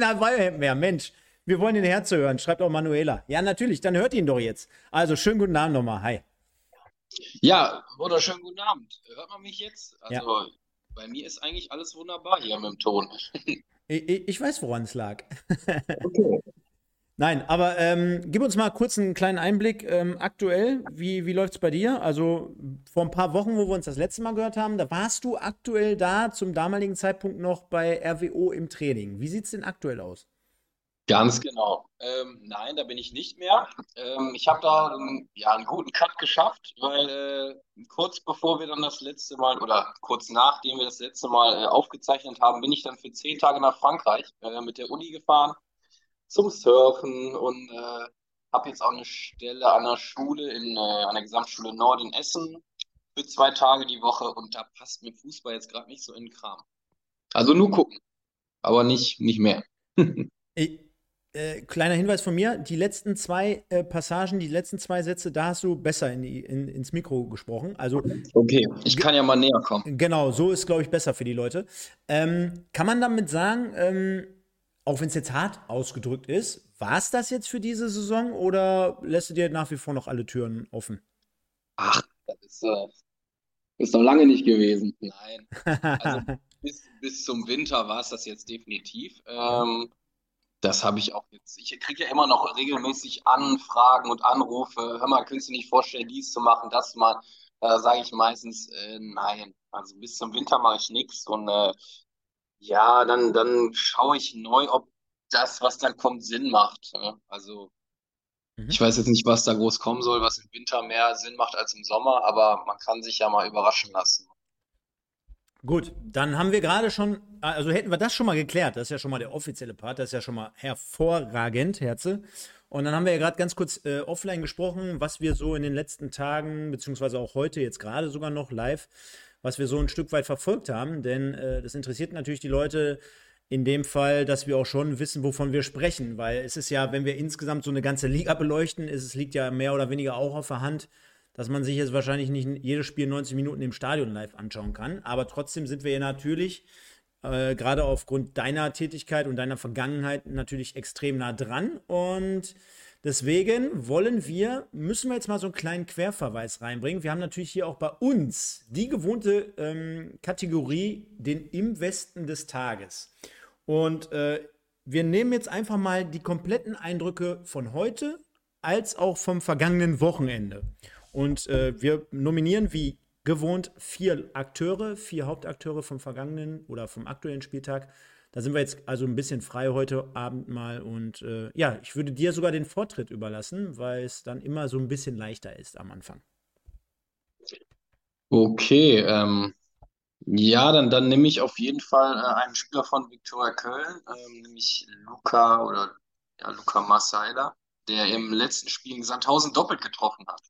keiner Weihhemd mehr. Mensch, wir wollen den Herz hören. Schreibt auch Manuela. Ja, natürlich, dann hört ihn doch jetzt. Also, schönen guten Abend nochmal. Hi. Ja, wunderschönen guten Abend. Hört man mich jetzt? Also, Ja. bei mir ist eigentlich alles wunderbar hier mit dem Ton. Ich, ich ich weiß, woran es lag. Okay. Nein, aber ähm, gib uns mal kurz einen kleinen Einblick ähm, aktuell. Wie, wie läuft es bei dir? Also vor ein paar Wochen, wo wir uns das letzte Mal gehört haben, da warst du aktuell da zum damaligen Zeitpunkt noch bei RWO im Training. Wie sieht es denn aktuell aus? Ganz genau. Ähm, nein, da bin ich nicht mehr. Ähm, ich habe da ähm, ja einen guten Cut geschafft, weil äh, kurz bevor wir dann das letzte Mal oder kurz nachdem wir das letzte Mal äh, aufgezeichnet haben, bin ich dann für zehn Tage nach Frankreich äh, mit der Uni gefahren zum Surfen und äh, habe jetzt auch eine Stelle an der Schule in äh, an der Gesamtschule Nord in Essen für zwei Tage die Woche und da passt mir Fußball jetzt gerade nicht so in den Kram. Also nur gucken, aber nicht nicht mehr. Ich, äh, kleiner Hinweis von mir: Die letzten zwei äh, Passagen, die letzten zwei Sätze, da hast du besser in die, in, ins Mikro gesprochen. Also Okay, ich kann ja mal näher kommen. Genau, so ist, glaube ich, besser für die Leute. Ähm, kann man damit sagen, ähm, auch wenn es jetzt hart ausgedrückt ist, war es das jetzt für diese Saison oder lässt du dir nach wie vor noch alle Türen offen? Ach, das ist, äh, ist noch lange nicht gewesen. Nein. Also bis, bis zum Winter war es das jetzt definitiv. Ähm, das habe ich auch jetzt. Ich kriege ja immer noch regelmäßig Anfragen und Anrufe. Hör mal, könntest du dir nicht vorstellen, dies zu machen, das zu machen? Da sage ich meistens äh, nein. Also bis zum Winter mache ich nichts und äh, ja, dann, dann schaue ich neu, ob das, was dann kommt, Sinn macht. Ne? Also Mhm. ich weiß jetzt nicht, was da groß kommen soll, was im Winter mehr Sinn macht als im Sommer, aber man kann sich ja mal überraschen lassen. Gut, dann haben wir gerade schon, also hätten wir das schon mal geklärt, das ist ja schon mal der offizielle Part, das ist ja schon mal hervorragend, Herze. Und dann haben wir ja gerade ganz kurz äh, offline gesprochen, was wir so in den letzten Tagen, beziehungsweise auch heute, jetzt gerade sogar noch live, was wir so ein Stück weit verfolgt haben. Denn äh, das interessiert natürlich die Leute in dem Fall, dass wir auch schon wissen, wovon wir sprechen. Weil es ist ja, wenn wir insgesamt so eine ganze Liga beleuchten, ist, es liegt ja mehr oder weniger auch auf der Hand, dass man sich jetzt wahrscheinlich nicht jedes Spiel 90 Minuten im Stadion live anschauen kann. Aber trotzdem sind wir ja natürlich, äh, gerade aufgrund deiner Tätigkeit und deiner Vergangenheit, natürlich extrem nah dran. Und deswegen wollen wir, müssen wir jetzt mal so einen kleinen Querverweis reinbringen. Wir haben natürlich hier auch bei uns die gewohnte ähm, Kategorie, den Im Westen des Tages. Und äh, wir nehmen jetzt einfach mal die kompletten Eindrücke von heute als auch vom vergangenen Wochenende. Und äh, wir nominieren wie gewohnt vier Akteure, vier Hauptakteure vom vergangenen oder vom aktuellen Spieltag. Da sind wir jetzt also ein bisschen frei heute Abend mal. Und äh, ja, ich würde dir sogar den Vortritt überlassen, weil es dann immer so ein bisschen leichter ist am Anfang. Okay, ähm, ja, dann, dann nehme ich auf jeden Fall äh, einen Spieler von Viktoria Köln, ähm, nämlich Luca oder ja, Luca Massaila, der im letzten Spiel in Sandhausen doppelt getroffen hat.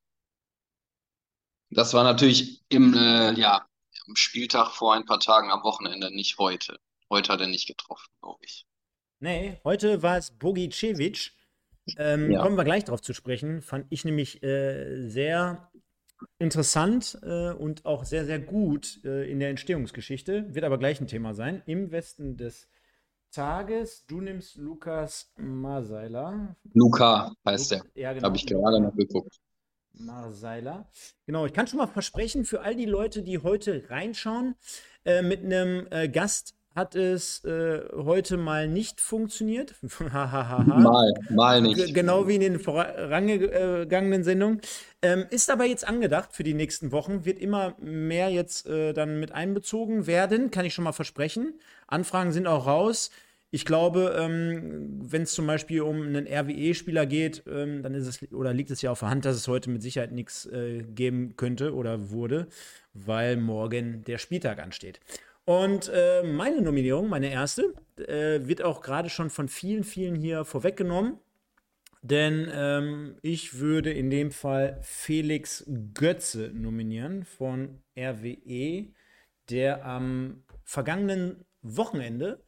Das war natürlich im, äh, ja, am Spieltag vor ein paar Tagen am Wochenende, nicht heute. Heute hat er nicht getroffen, glaube ich. Nee, heute war es Bogicevic. Ähm, Ja. kommen wir gleich drauf zu sprechen. Fand ich nämlich äh, sehr interessant äh, und auch sehr, sehr gut äh, in der Entstehungsgeschichte. Wird aber gleich ein Thema sein. Im Westen des Tages. Du nimmst Lukas Marseiler. Luca heißt er. Ja, genau. Habe ich gerade noch geguckt. Marseiler. Genau, ich kann schon mal versprechen, für all die Leute, die heute reinschauen, äh, mit einem äh, Gast hat es äh, heute mal nicht funktioniert. Mal, mal nicht. Genau wie in den vorangegangenen Sendungen. Ähm, ist aber jetzt angedacht für die nächsten Wochen, wird immer mehr jetzt äh, dann mit einbezogen werden, kann ich schon mal versprechen. Anfragen sind auch raus. Ich glaube, ähm, wenn es zum Beispiel um einen RWE-Spieler geht, ähm, dann ist es oder liegt es ja auf der Hand, dass es heute mit Sicherheit nichts äh, geben könnte oder wurde, weil morgen der Spieltag ansteht. Und äh, meine Nominierung, meine erste, äh, wird auch gerade schon von vielen, vielen hier vorweggenommen. Denn ähm, ich würde in dem Fall Felix Götze nominieren von RWE, der am vergangenen Wochenende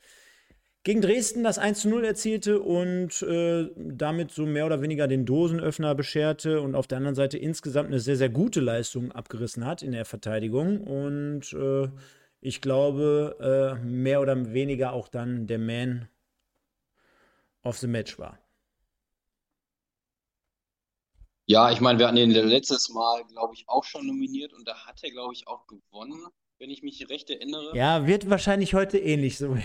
gegen Dresden das 1 zu 0 erzielte und äh, damit so mehr oder weniger den Dosenöffner bescherte und auf der anderen Seite insgesamt eine sehr, sehr gute Leistung abgerissen hat in der Verteidigung. Und äh, ich glaube, äh, mehr oder weniger auch dann der Man of the Match war. Ja, ich meine, wir hatten ihn letztes Mal, glaube ich, auch schon nominiert und da hat er, glaube ich, auch gewonnen, wenn ich mich recht erinnere. Ja, wird wahrscheinlich heute ähnlich so.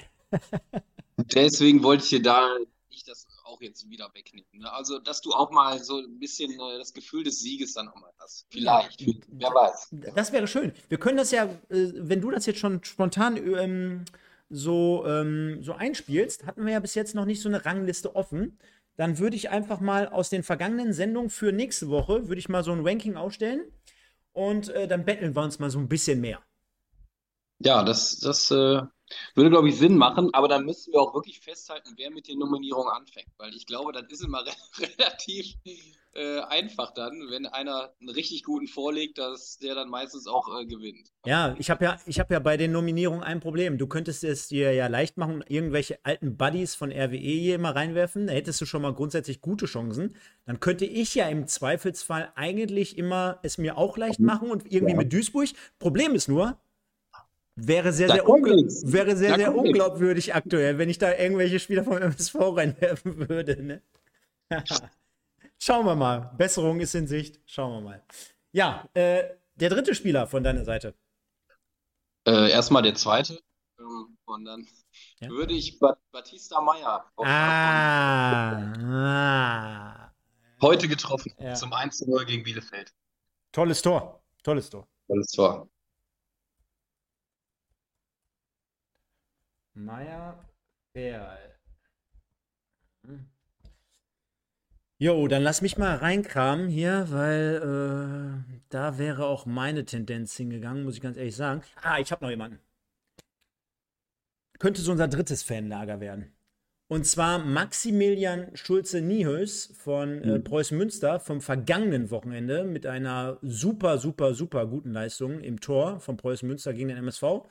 Deswegen wollte ich dir da nicht das auch jetzt wieder wegnehmen. Ne? Also, dass du auch mal so ein bisschen äh, das Gefühl des Sieges dann auch mal hast. Vielleicht, ja, wer weiß. Das wäre schön. Wir können das ja, äh, wenn du das jetzt schon spontan ähm, so, ähm, so einspielst, hatten wir ja bis jetzt noch nicht so eine Rangliste offen dann würde ich einfach mal aus den vergangenen Sendungen für nächste Woche, würde ich mal so ein Ranking ausstellen und äh, dann betteln wir uns mal so ein bisschen mehr. Ja, das, das äh, würde, glaube ich, Sinn machen, aber dann müssen wir auch wirklich festhalten, wer mit den Nominierungen anfängt, weil ich glaube, das ist immer re relativ äh, einfach dann, wenn einer einen richtig guten vorlegt, dass der dann meistens auch äh, gewinnt. Ja, ich habe ja, hab ja bei den Nominierungen ein Problem. Du könntest es dir ja leicht machen und irgendwelche alten Buddies von RWE hier mal reinwerfen. Da hättest du schon mal grundsätzlich gute Chancen. Dann könnte ich ja im Zweifelsfall eigentlich immer es mir auch leicht machen und irgendwie ja. mit Duisburg. Problem ist nur, Wäre sehr, sehr, wäre sehr, sehr unglaubwürdig aktuell, wenn ich da irgendwelche Spieler vom MSV reinwerfen würde. Ne? Schauen wir mal. Besserung ist in Sicht. Schauen wir mal. Ja, äh, der dritte Spieler von deiner Seite. Äh, erstmal der zweite. Ähm, und dann ja? würde ich Bat Batista Meyer ah, ah, heute getroffen. Ja. Zum 1 0 gegen Bielefeld. Tolles Tor. Tolles Tor. Tolles Tor. Meyer Perl. Hm. Jo, dann lass mich mal reinkramen hier, weil äh, da wäre auch meine Tendenz hingegangen, muss ich ganz ehrlich sagen. Ah, ich habe noch jemanden. Könnte so unser drittes Fanlager werden. Und zwar Maximilian Schulze-Niehös von äh, mhm. Preußen Münster vom vergangenen Wochenende mit einer super, super, super guten Leistung im Tor von Preußen Münster gegen den MSV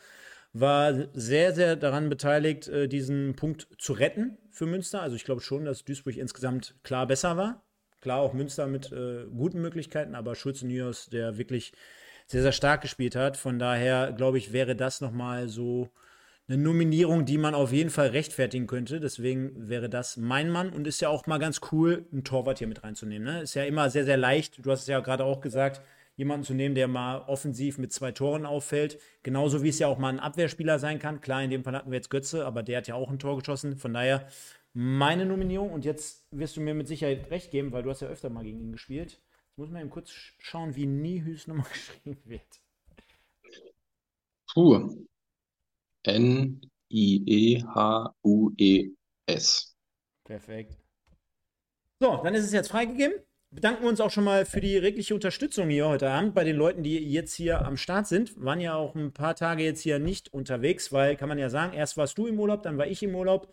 war sehr, sehr daran beteiligt, äh, diesen Punkt zu retten für Münster. Also ich glaube schon, dass Duisburg insgesamt klar besser war. Klar auch Münster mit äh, guten Möglichkeiten, aber Schulze Nios, der wirklich sehr, sehr stark gespielt hat. Von daher, glaube ich, wäre das nochmal so eine Nominierung, die man auf jeden Fall rechtfertigen könnte. Deswegen wäre das mein Mann und ist ja auch mal ganz cool, einen Torwart hier mit reinzunehmen. Ne? Ist ja immer sehr, sehr leicht. Du hast es ja gerade auch gesagt, jemanden zu nehmen, der mal offensiv mit zwei Toren auffällt. Genauso wie es ja auch mal ein Abwehrspieler sein kann. Klar, in dem Fall hatten wir jetzt Götze, aber der hat ja auch ein Tor geschossen. Von daher meine Nominierung. Und jetzt wirst du mir mit Sicherheit recht geben, weil du hast ja öfter mal gegen ihn gespielt. Jetzt muss man eben kurz schauen, wie Nihüs nochmal geschrieben wird. Puh. N-I-E-H-U-E-S. Perfekt. So, dann ist es jetzt freigegeben bedanken wir uns auch schon mal für die regliche Unterstützung hier heute Abend bei den Leuten, die jetzt hier am Start sind. Waren ja auch ein paar Tage jetzt hier nicht unterwegs, weil kann man ja sagen, erst warst du im Urlaub, dann war ich im Urlaub,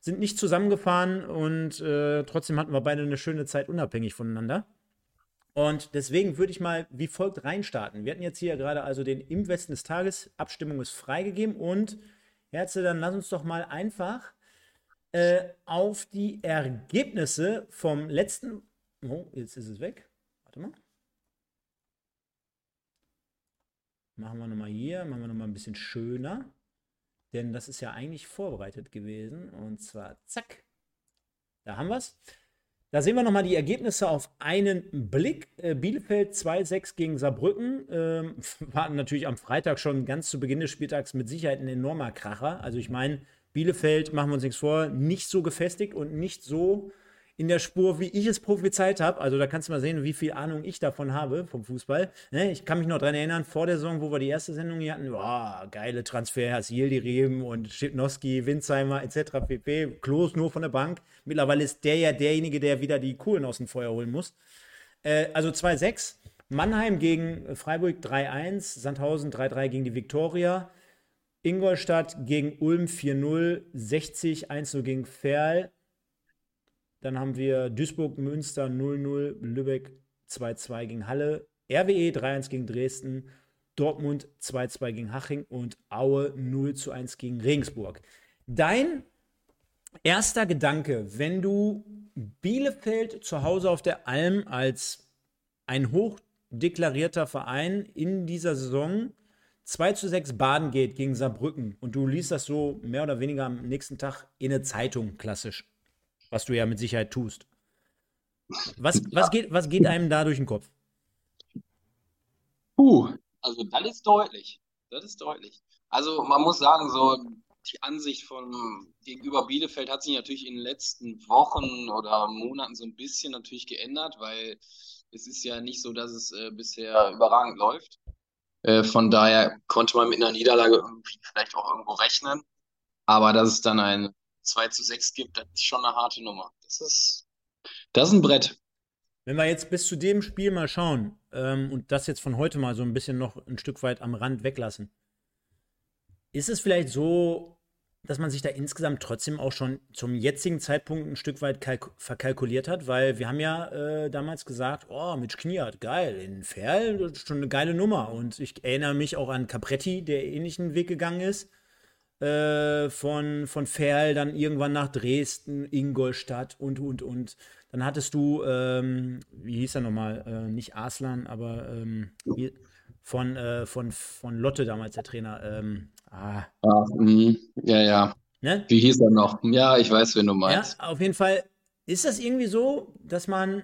sind nicht zusammengefahren und äh, trotzdem hatten wir beide eine schöne Zeit unabhängig voneinander. Und deswegen würde ich mal wie folgt reinstarten. Wir hatten jetzt hier gerade also den Im Westen des Tages, Abstimmung ist freigegeben und Herze, dann lass uns doch mal einfach äh, auf die Ergebnisse vom letzten Oh, jetzt ist es weg. Warte mal. Machen wir nochmal hier, machen wir nochmal ein bisschen schöner. Denn das ist ja eigentlich vorbereitet gewesen. Und zwar, zack. Da haben wir es. Da sehen wir nochmal die Ergebnisse auf einen Blick. Äh, Bielefeld 2-6 gegen Saarbrücken. Ähm, war natürlich am Freitag schon ganz zu Beginn des Spieltags mit Sicherheit ein enormer Kracher. Also ich meine, Bielefeld, machen wir uns nichts vor, nicht so gefestigt und nicht so in der Spur, wie ich es prophezeit habe. Also da kannst du mal sehen, wie viel Ahnung ich davon habe vom Fußball. Ne? Ich kann mich noch daran erinnern, vor der Saison, wo wir die erste Sendung hier hatten, boah, geile Transfers, Yildirim und Schipnowski, Winzheimer etc. pp. Klos nur von der Bank. Mittlerweile ist der ja derjenige, der wieder die Kohlen aus dem Feuer holen muss. Äh, also 2-6. Mannheim gegen Freiburg 3-1, Sandhausen 3-3 gegen die Viktoria. Ingolstadt gegen Ulm 4-0, 60 1-0 gegen Ferl, dann haben wir Duisburg, Münster 0-0, Lübeck 2-2 gegen Halle, RWE 3-1 gegen Dresden, Dortmund 2-2 gegen Haching und Aue 0-1 gegen Regensburg. Dein erster Gedanke, wenn du Bielefeld zu Hause auf der Alm als ein hochdeklarierter Verein in dieser Saison 2 zu 6 baden geht gegen Saarbrücken und du liest das so mehr oder weniger am nächsten Tag in der Zeitung klassisch Was du ja mit Sicherheit tust. Was, ja. was, geht, was geht einem da durch den Kopf? Puh, also das ist deutlich. Das ist deutlich. Also man muss sagen, so die Ansicht von gegenüber Bielefeld hat sich natürlich in den letzten Wochen oder Monaten so ein bisschen natürlich geändert, weil es ist ja nicht so, dass es äh, bisher überragend läuft. Äh, von daher konnte man mit einer Niederlage irgendwie vielleicht auch irgendwo rechnen. Aber dass es dann ein 2 zu 6 gibt, das ist schon eine harte Nummer. Das ist, das ist ein Brett. Wenn wir jetzt bis zu dem Spiel mal schauen ähm, und das jetzt von heute mal so ein bisschen noch ein Stück weit am Rand weglassen, ist es vielleicht so, dass man sich da insgesamt trotzdem auch schon zum jetzigen Zeitpunkt ein Stück weit verkalkuliert hat, weil wir haben ja äh, damals gesagt, oh, Mitch Kniat, geil, in Ferl schon eine geile Nummer. Und ich erinnere mich auch an Capretti, der ähnlichen Weg gegangen ist. Äh, von, von Ferl dann irgendwann nach Dresden, Ingolstadt und, und, und. Dann hattest du, ähm, wie hieß er nochmal, äh, nicht Arslan, aber ähm, von, äh, von, von Lotte damals, der Trainer. Ähm, ah. Ach, mh, ja, ja. Ne? Wie hieß er noch? Ja, ich weiß, wen du meinst. Ja, auf jeden Fall ist das irgendwie so, dass man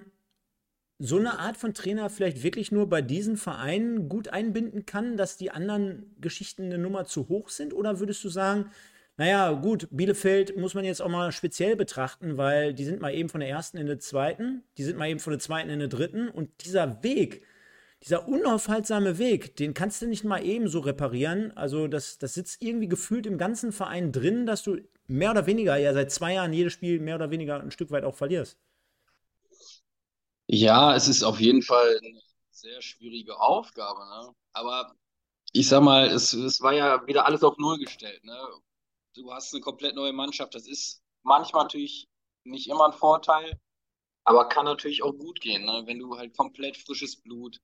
so eine Art von Trainer vielleicht wirklich nur bei diesen Vereinen gut einbinden kann, dass die anderen Geschichten eine Nummer zu hoch sind? Oder würdest du sagen, naja, gut, Bielefeld muss man jetzt auch mal speziell betrachten, weil die sind mal eben von der ersten in der zweiten, die sind mal eben von der zweiten in der dritten und dieser Weg, dieser unaufhaltsame Weg, den kannst du nicht mal eben so reparieren. Also das, das sitzt irgendwie gefühlt im ganzen Verein drin, dass du mehr oder weniger ja seit zwei Jahren jedes Spiel mehr oder weniger ein Stück weit auch verlierst. Ja, es ist auf jeden Fall eine sehr schwierige Aufgabe, ne? Aber ich sag mal, es, es war ja wieder alles auf Null gestellt, ne? Du hast eine komplett neue Mannschaft. Das ist manchmal natürlich nicht immer ein Vorteil, aber kann natürlich auch gut gehen, ne? Wenn du halt komplett frisches Blut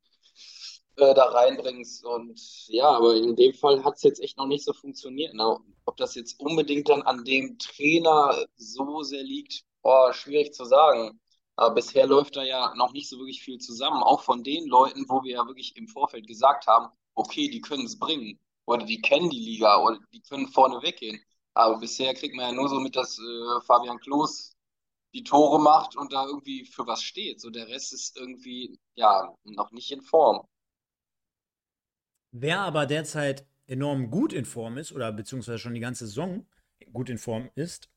äh, da reinbringst. Und ja, aber in dem Fall hat es jetzt echt noch nicht so funktioniert. Ne? Ob das jetzt unbedingt dann an dem Trainer so sehr liegt, oh, schwierig zu sagen. Aber bisher läuft da ja noch nicht so wirklich viel zusammen. Auch von den Leuten, wo wir ja wirklich im Vorfeld gesagt haben, okay, die können es bringen. Oder die kennen die Liga oder die können vorne weggehen. Aber bisher kriegt man ja nur so mit, dass äh, Fabian Klos die Tore macht und da irgendwie für was steht. So der Rest ist irgendwie ja noch nicht in Form. Wer aber derzeit enorm gut in Form ist, oder beziehungsweise schon die ganze Saison gut in Form ist,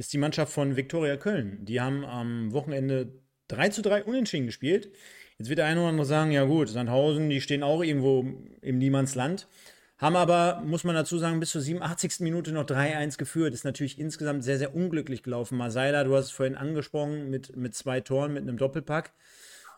ist die Mannschaft von Viktoria Köln. Die haben am Wochenende 3 zu 3 unentschieden gespielt. Jetzt wird der eine oder andere sagen, ja gut, Sandhausen, die stehen auch irgendwo im Niemandsland. Haben aber, muss man dazu sagen, bis zur 87. Minute noch 3-1 geführt. Ist natürlich insgesamt sehr, sehr unglücklich gelaufen. Marseilla, du hast es vorhin angesprochen, mit, mit zwei Toren, mit einem Doppelpack.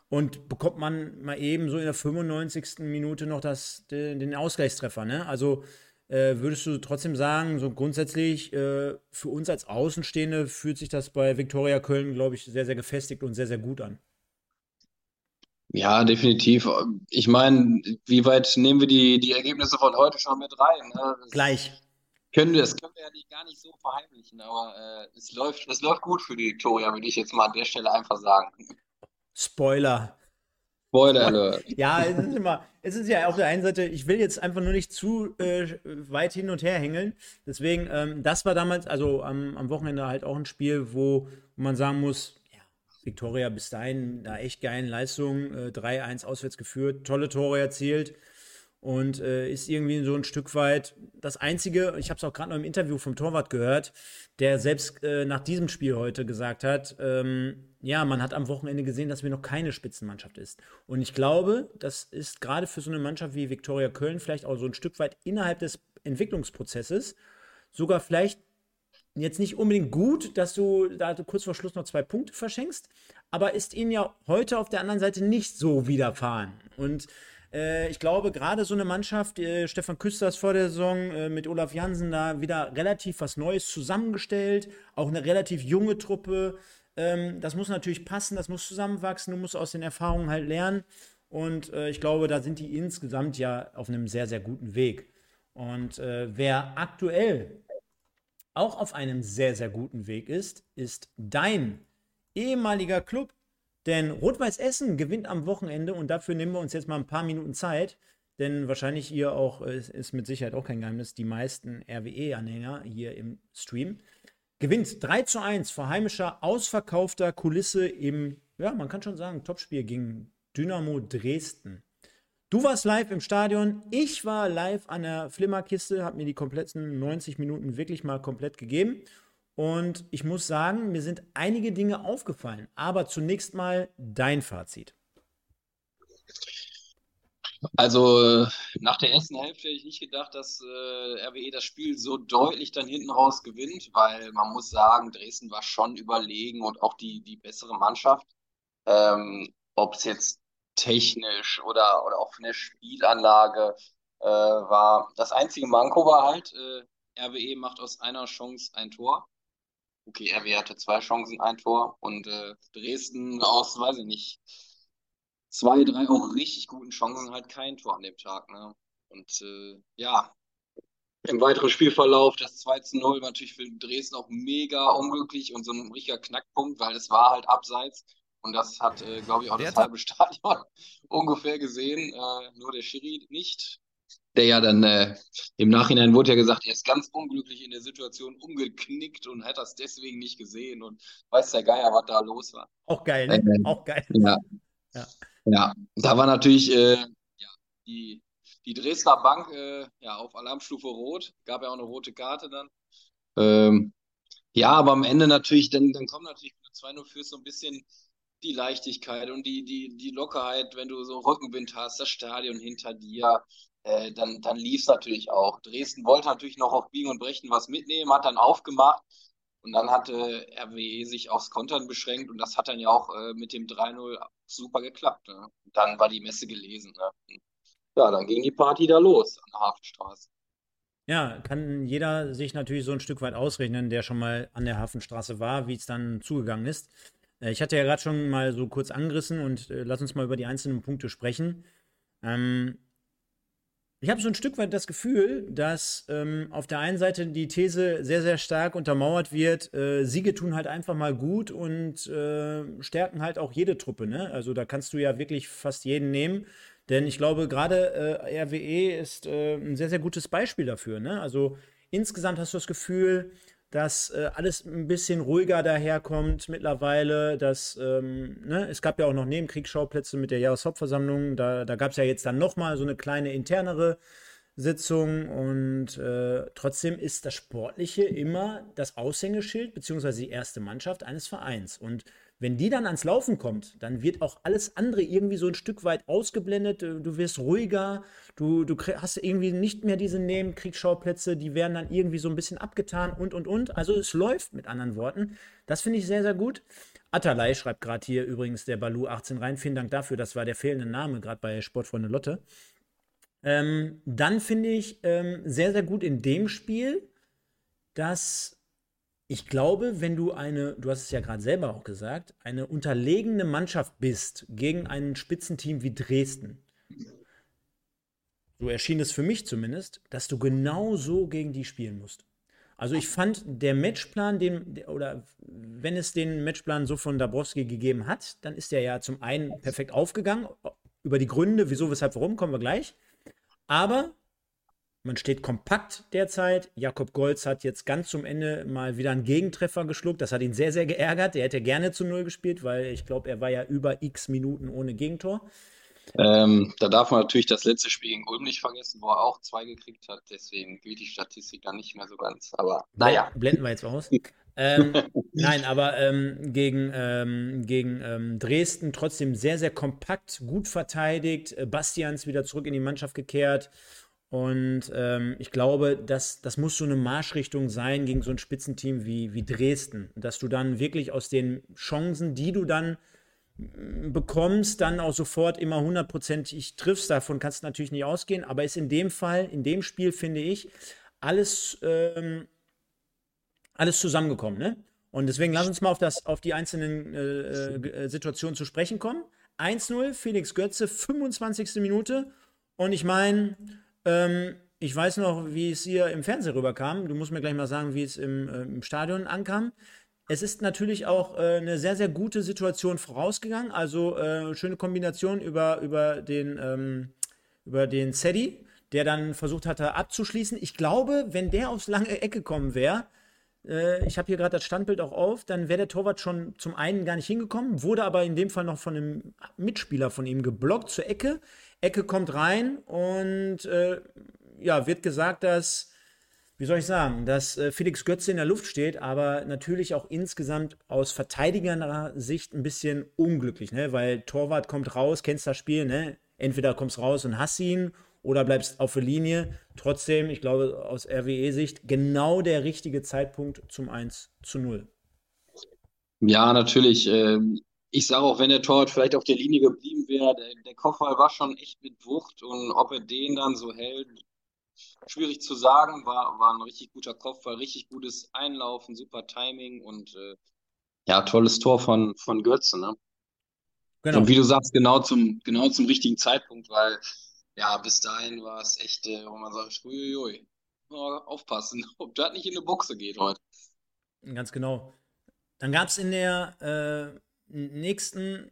Und bekommt man mal eben so in der 95. Minute noch das, den, den Ausgleichstreffer. Ne? Also äh, würdest du trotzdem sagen, so grundsätzlich äh, für uns als Außenstehende fühlt sich das bei Viktoria Köln, glaube ich, sehr, sehr gefestigt und sehr, sehr gut an. Ja, definitiv. Ich meine, wie weit nehmen wir die, die Ergebnisse von heute schon mit rein? Ne? Gleich. Können wir, das können wir ja nicht, gar nicht so verheimlichen, aber äh, es, läuft, es läuft gut für die Viktoria, würde ich jetzt mal an der Stelle einfach sagen. Spoiler. Spoiler Alert. Ja, es ist immer, es ist ja auf der einen Seite, ich will jetzt einfach nur nicht zu äh, weit hin und her hängeln. Deswegen, ähm, das war damals, also am, am Wochenende halt auch ein Spiel, wo man sagen muss, Victoria bis dahin da echt geilen Leistungen, äh, 3-1 auswärts geführt, tolle Tore erzielt und äh, ist irgendwie so ein Stück weit das Einzige, ich habe es auch gerade noch im Interview vom Torwart gehört, der selbst äh, nach diesem Spiel heute gesagt hat, ähm, ja, man hat am Wochenende gesehen, dass wir noch keine Spitzenmannschaft ist. Und ich glaube, das ist gerade für so eine Mannschaft wie Viktoria Köln vielleicht auch so ein Stück weit innerhalb des Entwicklungsprozesses sogar vielleicht jetzt nicht unbedingt gut, dass du da kurz vor Schluss noch zwei Punkte verschenkst, aber ist ihnen ja heute auf der anderen Seite nicht so widerfahren. Und äh, ich glaube, gerade so eine Mannschaft, äh, Stefan Küsters vor der Saison äh, mit Olaf Jansen da wieder relativ was Neues zusammengestellt, auch eine relativ junge Truppe. Ähm, das muss natürlich passen, das muss zusammenwachsen, du musst aus den Erfahrungen halt lernen. Und äh, ich glaube, da sind die insgesamt ja auf einem sehr, sehr guten Weg. Und äh, wer aktuell auch auf einem sehr, sehr guten Weg ist, ist dein ehemaliger Club. Denn Rot-Weiß Essen gewinnt am Wochenende und dafür nehmen wir uns jetzt mal ein paar Minuten Zeit. Denn wahrscheinlich ihr auch, es ist mit Sicherheit auch kein Geheimnis, die meisten RWE-Anhänger hier im Stream gewinnt 3 zu 1 vor heimischer, ausverkaufter Kulisse im, ja, man kann schon sagen, Topspiel gegen Dynamo Dresden. Du warst live im Stadion, ich war live an der Flimmerkiste, habe mir die kompletten 90 Minuten wirklich mal komplett gegeben. Und ich muss sagen, mir sind einige Dinge aufgefallen. Aber zunächst mal dein Fazit. Also nach der ersten Hälfte hätte ich nicht gedacht, dass äh, RWE das Spiel so deutlich dann hinten raus gewinnt, weil man muss sagen, Dresden war schon überlegen und auch die, die bessere Mannschaft. Ähm, Ob es jetzt technisch oder, oder auch von der Spielanlage äh, war. Das einzige Manko war halt, äh, RWE macht aus einer Chance ein Tor. Okay, RWE hatte zwei Chancen, ein Tor und äh, Dresden aus, weiß ich nicht, zwei, drei auch richtig guten Chancen halt kein Tor an dem Tag. Ne? Und äh, ja, im weiteren Spielverlauf das 2 zu 0 natürlich für Dresden auch mega unglücklich und so ein richtiger Knackpunkt, weil es war halt abseits und das hat, äh, glaube ich, auch das halbe Stadion ungefähr gesehen, äh, nur der Schiri nicht. Der ja dann äh, im Nachhinein wurde ja gesagt, er ist ganz unglücklich in der Situation umgeknickt und hat das deswegen nicht gesehen und weiß der Geier, was da los war. Auch geil, ne? Äh, auch geil. Ja. ja. Ja, da war natürlich äh, ja, die, die Dresdner Bank äh, ja, auf Alarmstufe Rot. Gab ja auch eine rote Karte dann. Ähm, ja, aber am Ende natürlich, dann, dann kommt natürlich, wenn du 2-0 führst, so ein bisschen die Leichtigkeit und die, die, die Lockerheit, wenn du so Rückenwind hast, das Stadion hinter dir, äh, dann, dann lief es natürlich auch. Dresden wollte natürlich noch auf Biegen und Brechen was mitnehmen, hat dann aufgemacht und dann hatte RWE sich aufs Kontern beschränkt und das hat dann ja auch äh, mit dem 3-0 super geklappt. Ne? Dann war die Messe gelesen. Ne? Ja, dann ging die Party da los an der Hafenstraße. Ja, kann jeder sich natürlich so ein Stück weit ausrechnen, der schon mal an der Hafenstraße war, wie es dann zugegangen ist. Äh, ich hatte ja gerade schon mal so kurz angerissen und äh, lass uns mal über die einzelnen Punkte sprechen. Ähm, ich habe so ein Stück weit das Gefühl, dass ähm, auf der einen Seite die These sehr, sehr stark untermauert wird, äh, Siege tun halt einfach mal gut und äh, stärken halt auch jede Truppe. Ne? Also da kannst du ja wirklich fast jeden nehmen. Denn ich glaube, gerade äh, RWE ist äh, ein sehr, sehr gutes Beispiel dafür. Ne? Also insgesamt hast du das Gefühl, dass äh, alles ein bisschen ruhiger daherkommt mittlerweile. Dass, ähm, ne, es gab ja auch noch Nebenkriegsschauplätze mit der Jahreshauptversammlung. Da, da gab es ja jetzt dann nochmal so eine kleine internere Sitzung und äh, trotzdem ist das Sportliche immer das Aushängeschild beziehungsweise die erste Mannschaft eines Vereins. Und wenn die dann ans Laufen kommt, dann wird auch alles andere irgendwie so ein Stück weit ausgeblendet. Du wirst ruhiger, du, du hast irgendwie nicht mehr diese Nebenkriegsschauplätze, die werden dann irgendwie so ein bisschen abgetan und und und. Also es läuft mit anderen Worten. Das finde ich sehr, sehr gut. Atalay schreibt gerade hier übrigens der Balu 18 rein. Vielen Dank dafür. Das war der fehlende Name gerade bei Sportfreunde Lotte. Ähm, dann finde ich ähm, sehr, sehr gut in dem Spiel, dass ich glaube, wenn du eine, du hast es ja gerade selber auch gesagt, eine unterlegene Mannschaft bist gegen ein Spitzenteam wie Dresden, so erschien es für mich zumindest, dass du genau so gegen die spielen musst. Also ich fand der Matchplan, den, oder wenn es den Matchplan so von Dabrowski gegeben hat, dann ist der ja zum einen perfekt aufgegangen. Über die Gründe, wieso, weshalb, warum, kommen wir gleich. Aber man steht kompakt derzeit. Jakob Golz hat jetzt ganz zum Ende mal wieder einen Gegentreffer geschluckt. Das hat ihn sehr, sehr geärgert. Er hätte gerne zu Null gespielt, weil ich glaube, er war ja über x Minuten ohne Gegentor. Ähm, da darf man natürlich das letzte Spiel gegen Ulm nicht vergessen, wo er auch zwei gekriegt hat. Deswegen gilt die Statistik da nicht mehr so ganz. Aber naja. Blenden wir jetzt aus. ähm, nein, aber ähm, gegen, ähm, gegen ähm, Dresden trotzdem sehr, sehr kompakt, gut verteidigt. Bastians wieder zurück in die Mannschaft gekehrt. Und ähm, ich glaube, das, das muss so eine Marschrichtung sein gegen so ein Spitzenteam wie, wie Dresden. Dass du dann wirklich aus den Chancen, die du dann mm, bekommst, dann auch sofort immer hundertprozentig triffst. Davon kannst du natürlich nicht ausgehen. Aber ist in dem Fall, in dem Spiel, finde ich, alles, ähm, alles zusammengekommen. Ne? Und deswegen lass uns mal auf, das, auf die einzelnen äh, äh, Situationen zu sprechen kommen. 1-0, Felix Götze, 25. Minute. Und ich meine, ähm, ich weiß noch, wie es hier im Fernsehen rüberkam. Du musst mir gleich mal sagen, wie es im, äh, im Stadion ankam. Es ist natürlich auch äh, eine sehr, sehr gute Situation vorausgegangen. Also äh, schöne Kombination über, über den, ähm, über den Sedi, der dann versucht hatte abzuschließen. Ich glaube, wenn der aufs lange Ecke gekommen wäre, äh, ich habe hier gerade das Standbild auch auf, dann wäre der Torwart schon zum einen gar nicht hingekommen, wurde aber in dem Fall noch von einem Mitspieler von ihm geblockt zur Ecke. Ecke kommt rein und äh, ja, wird gesagt, dass wie soll ich sagen, dass äh, Felix Götze in der Luft steht, aber natürlich auch insgesamt aus verteidigerner Sicht ein bisschen unglücklich, ne? weil Torwart kommt raus, kennst das Spiel, ne? entweder kommst raus und hast ihn oder bleibst auf der Linie. Trotzdem, ich glaube, aus RWE-Sicht genau der richtige Zeitpunkt zum 1 zu 0. Ja, natürlich. Ähm, ich sage auch, wenn der Torwart vielleicht auf der Linie geblieben wäre, der, der Kopfball war schon echt mit Wucht und ob er den dann so hält, schwierig zu sagen, war, war ein richtig guter Kopfball, richtig gutes Einlaufen, super Timing und äh, ja, tolles Tor von, von Götze, ne? Genau. Und wie du sagst, genau zum, genau zum richtigen Zeitpunkt, weil ja, bis dahin war es echt, äh, wo man sagt, uiuiui, aufpassen, ob das nicht in eine Buchse geht heute. Ganz genau. Dann gab es in der äh, nächsten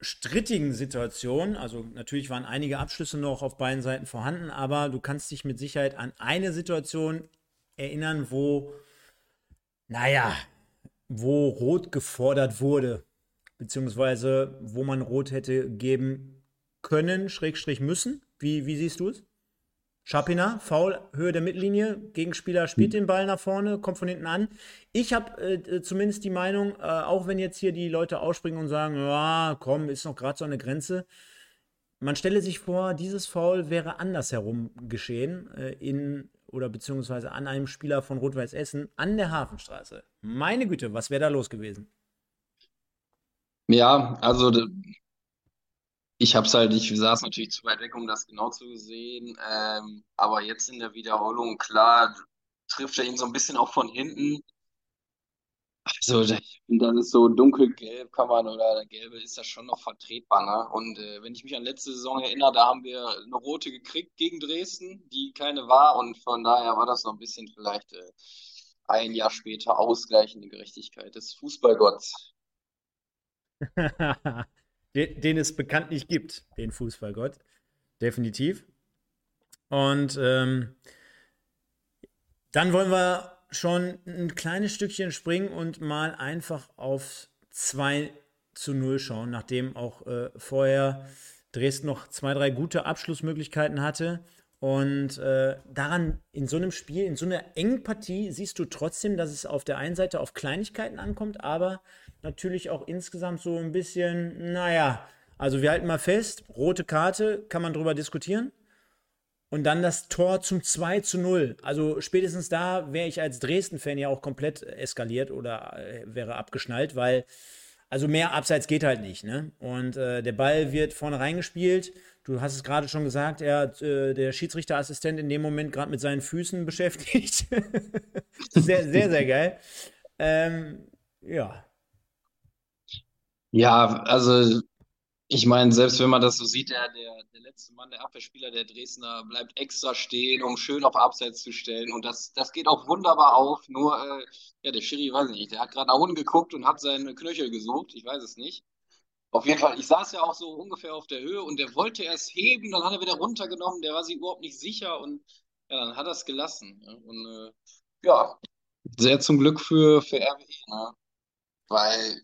strittigen Situation, also natürlich waren einige Abschlüsse noch auf beiden Seiten vorhanden, aber du kannst dich mit Sicherheit an eine Situation erinnern, wo, naja, wo Rot gefordert wurde, beziehungsweise wo man Rot hätte geben können, Schrägstrich müssen. Wie, wie siehst du es? Schapina, Foul, Höhe der Mittellinie, Gegenspieler spielt den Ball nach vorne, kommt von hinten an. Ich habe äh, zumindest die Meinung, äh, auch wenn jetzt hier die Leute ausspringen und sagen, ja, komm, ist noch gerade so eine Grenze. Man stelle sich vor, dieses Foul wäre andersherum geschehen, äh, in oder beziehungsweise an einem Spieler von Rot-Weiß Essen an der Hafenstraße. Meine Güte, was wäre da los gewesen? Ja, also ich habe es halt, ich saß natürlich zu weit weg, um das genau zu sehen. Ähm, aber jetzt in der Wiederholung, klar, trifft er ihn so ein bisschen auch von hinten. Also, finde, das ist so dunkelgelb, kann man, oder gelbe ist das schon noch vertretbar. Ne? Und äh, wenn ich mich an letzte Saison erinnere, da haben wir eine rote gekriegt gegen Dresden, die keine war. Und von daher war das noch ein bisschen vielleicht äh, ein Jahr später ausgleichende Gerechtigkeit des Fußballgotts. den, den es bekanntlich gibt, den Fußballgott. Definitiv. Und ähm, dann wollen wir schon ein kleines Stückchen springen und mal einfach auf 2 zu 0 schauen, nachdem auch äh, vorher Dresden noch zwei, drei gute Abschlussmöglichkeiten hatte. Und äh, daran, in so einem Spiel, in so einer engen Partie, siehst du trotzdem, dass es auf der einen Seite auf Kleinigkeiten ankommt, aber natürlich auch insgesamt so ein bisschen, naja, also wir halten mal fest, rote Karte, kann man drüber diskutieren. Und dann das Tor zum 2 zu 0. Also spätestens da wäre ich als Dresden-Fan ja auch komplett eskaliert oder äh, wäre abgeschnallt, weil also mehr Abseits geht halt nicht. Ne? Und äh, der Ball wird vorne reingespielt. Du hast es gerade schon gesagt, er, äh, der Schiedsrichterassistent in dem Moment gerade mit seinen Füßen beschäftigt. sehr, sehr, sehr geil. Ähm, ja, ja, also ich meine, selbst wenn man das so sieht, der, der, der letzte Mann, der Abwehrspieler der Dresdner, bleibt extra stehen, um schön auf Abseits zu stellen. Und das, das geht auch wunderbar auf. Nur, äh, ja, der Schiri, weiß ich nicht, der hat gerade nach unten geguckt und hat seine Knöchel gesucht. Ich weiß es nicht. Auf jeden Fall, ich saß ja auch so ungefähr auf der Höhe und der wollte erst heben, dann hat er wieder runtergenommen, der war sich überhaupt nicht sicher und ja, dann hat er es gelassen. Ja. Und äh, ja, sehr zum Glück für, für RWE, ne? Weil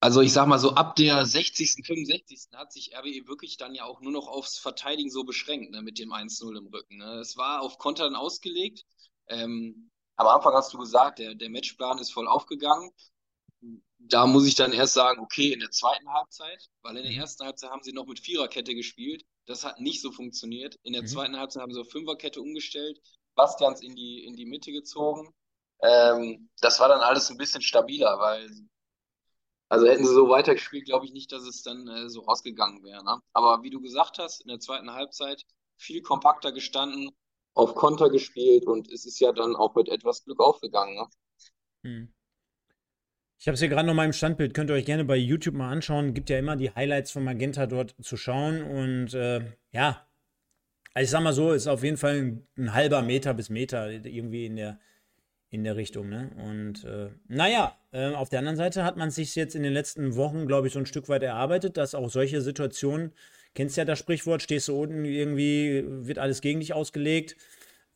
also ich sag mal so, ab der 60., 65. hat sich RWE wirklich dann ja auch nur noch aufs Verteidigen so beschränkt, ne, mit dem 1-0 im Rücken. Ne. Es war auf Kontern ausgelegt. Ähm, am Anfang hast du gesagt, der, der Matchplan ist voll aufgegangen. Da muss ich dann erst sagen, okay, in der zweiten Halbzeit, weil in der mhm. ersten Halbzeit haben sie noch mit Viererkette gespielt. Das hat nicht so funktioniert. In der mhm. zweiten Halbzeit haben sie auf Fünferkette umgestellt, Bastians in die, in die Mitte gezogen. Ähm, das war dann alles ein bisschen stabiler, weil also hätten sie so weitergespielt, glaube ich nicht, dass es dann äh, so ausgegangen wäre. Ne? Aber wie du gesagt hast, in der zweiten Halbzeit viel kompakter gestanden, auf Konter gespielt und es ist ja dann auch mit etwas Glück aufgegangen. Ne? Hm. Ich habe es hier gerade noch mal im Standbild, könnt ihr euch gerne bei YouTube mal anschauen. Gibt ja immer die Highlights von Magenta dort zu schauen. Und äh, ja, also ich sag mal so, ist auf jeden Fall ein, ein halber Meter bis Meter irgendwie in der, in der Richtung. Ne? Und äh, naja, äh, auf der anderen Seite hat man sich jetzt in den letzten Wochen, glaube ich, so ein Stück weit erarbeitet, dass auch solche Situationen, kennst ja das Sprichwort, stehst du unten, irgendwie wird alles gegen dich ausgelegt.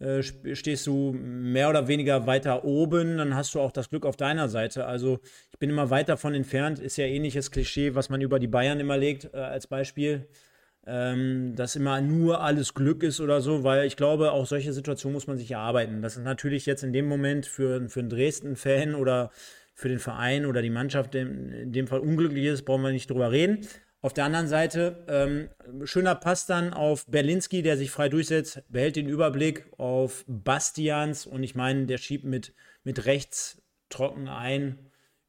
Äh, stehst du mehr oder weniger weiter oben, dann hast du auch das Glück auf deiner Seite. Also ich bin immer weit davon entfernt, ist ja ähnliches Klischee, was man über die Bayern immer legt äh, als Beispiel, ähm, dass immer nur alles Glück ist oder so, weil ich glaube, auch solche Situationen muss man sich erarbeiten. Das ist natürlich jetzt in dem Moment für, für einen Dresden-Fan oder für den Verein oder die Mannschaft in, dem Fall unglücklich ist, brauchen wir nicht drüber reden. Auf der anderen Seite, ähm, schöner Pass dann auf Berlinski, der sich frei durchsetzt, behält den Überblick auf Bastians und ich meine, der schiebt mit, mit rechts trocken ein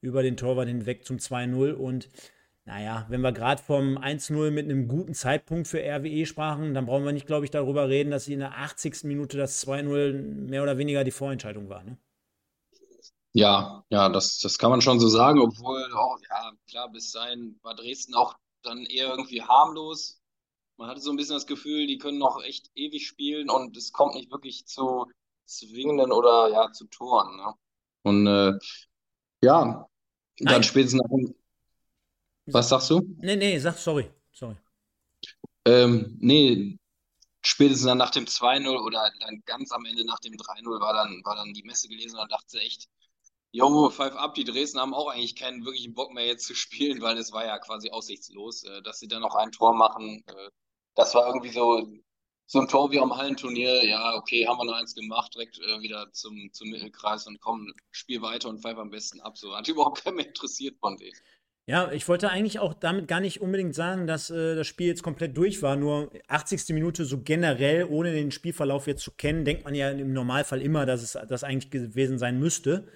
über den Torwart hinweg zum 2-0 und naja, wenn wir gerade vom 1-0 mit einem guten Zeitpunkt für RWE sprachen, dann brauchen wir nicht, glaube ich, darüber reden, dass sie in der 80. Minute das 2-0 mehr oder weniger die Vorentscheidung war. Ne? Ja, ja, das, das kann man schon so sagen, obwohl, oh, ja, klar, bis dahin war Dresden auch dann eher irgendwie harmlos. Man hatte so ein bisschen das Gefühl, die können noch echt ewig spielen und es kommt nicht wirklich zu zwingenden oder ja zu Toren. Ne? Und äh, ja, dann Nein. spätestens nach dem. Was sagst du? Nee, nee, sag sorry. Sorry. Ähm, nee, spätestens dann nach dem 2-0 oder dann ganz am Ende nach dem 3-0 war dann, war dann die Messe gelesen und dann dachte sie echt, Jo, Five Up, die Dresden haben auch eigentlich keinen wirklichen Bock mehr jetzt zu spielen, weil es war ja quasi aussichtslos, äh, dass sie dann noch ein Tor machen. Äh, das war irgendwie so, so ein Tor wie am Hallenturnier. Ja, okay, haben wir noch eins gemacht, direkt äh, wieder zum, zum Mittelkreis und kommen, Spiel weiter und Five am besten ab. So hat überhaupt keinen mehr interessiert von denen. Ja, ich wollte eigentlich auch damit gar nicht unbedingt sagen, dass äh, das Spiel jetzt komplett durch war. Nur 80. Minute so generell, ohne den Spielverlauf jetzt zu kennen, denkt man ja im Normalfall immer, dass es das eigentlich gewesen sein müsste.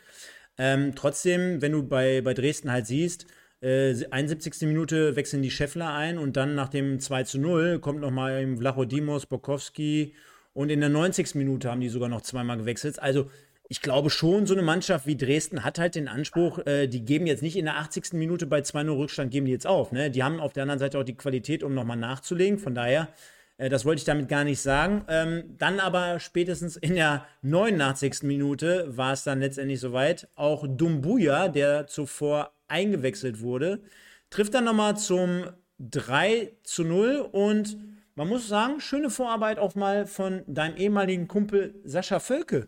Ähm, trotzdem, wenn du bei, bei Dresden halt siehst, äh, 71. Minute wechseln die Scheffler ein und dann nach dem 2 zu 0 kommt nochmal Vlachodimos, Bokowski und in der 90. Minute haben die sogar noch zweimal gewechselt. Also ich glaube schon, so eine Mannschaft wie Dresden hat halt den Anspruch, äh, die geben jetzt nicht in der 80. Minute bei 2-0 Rückstand, geben die jetzt auf. Ne? Die haben auf der anderen Seite auch die Qualität, um nochmal nachzulegen. Von daher äh, das wollte ich damit gar nicht sagen. Ähm, dann aber spätestens in der 89. Minute war es dann letztendlich soweit. Auch Dumbuya, der zuvor eingewechselt wurde, trifft dann nochmal zum 3 zu 0 und man muss sagen, schöne Vorarbeit auch mal von deinem ehemaligen Kumpel Sascha Völke.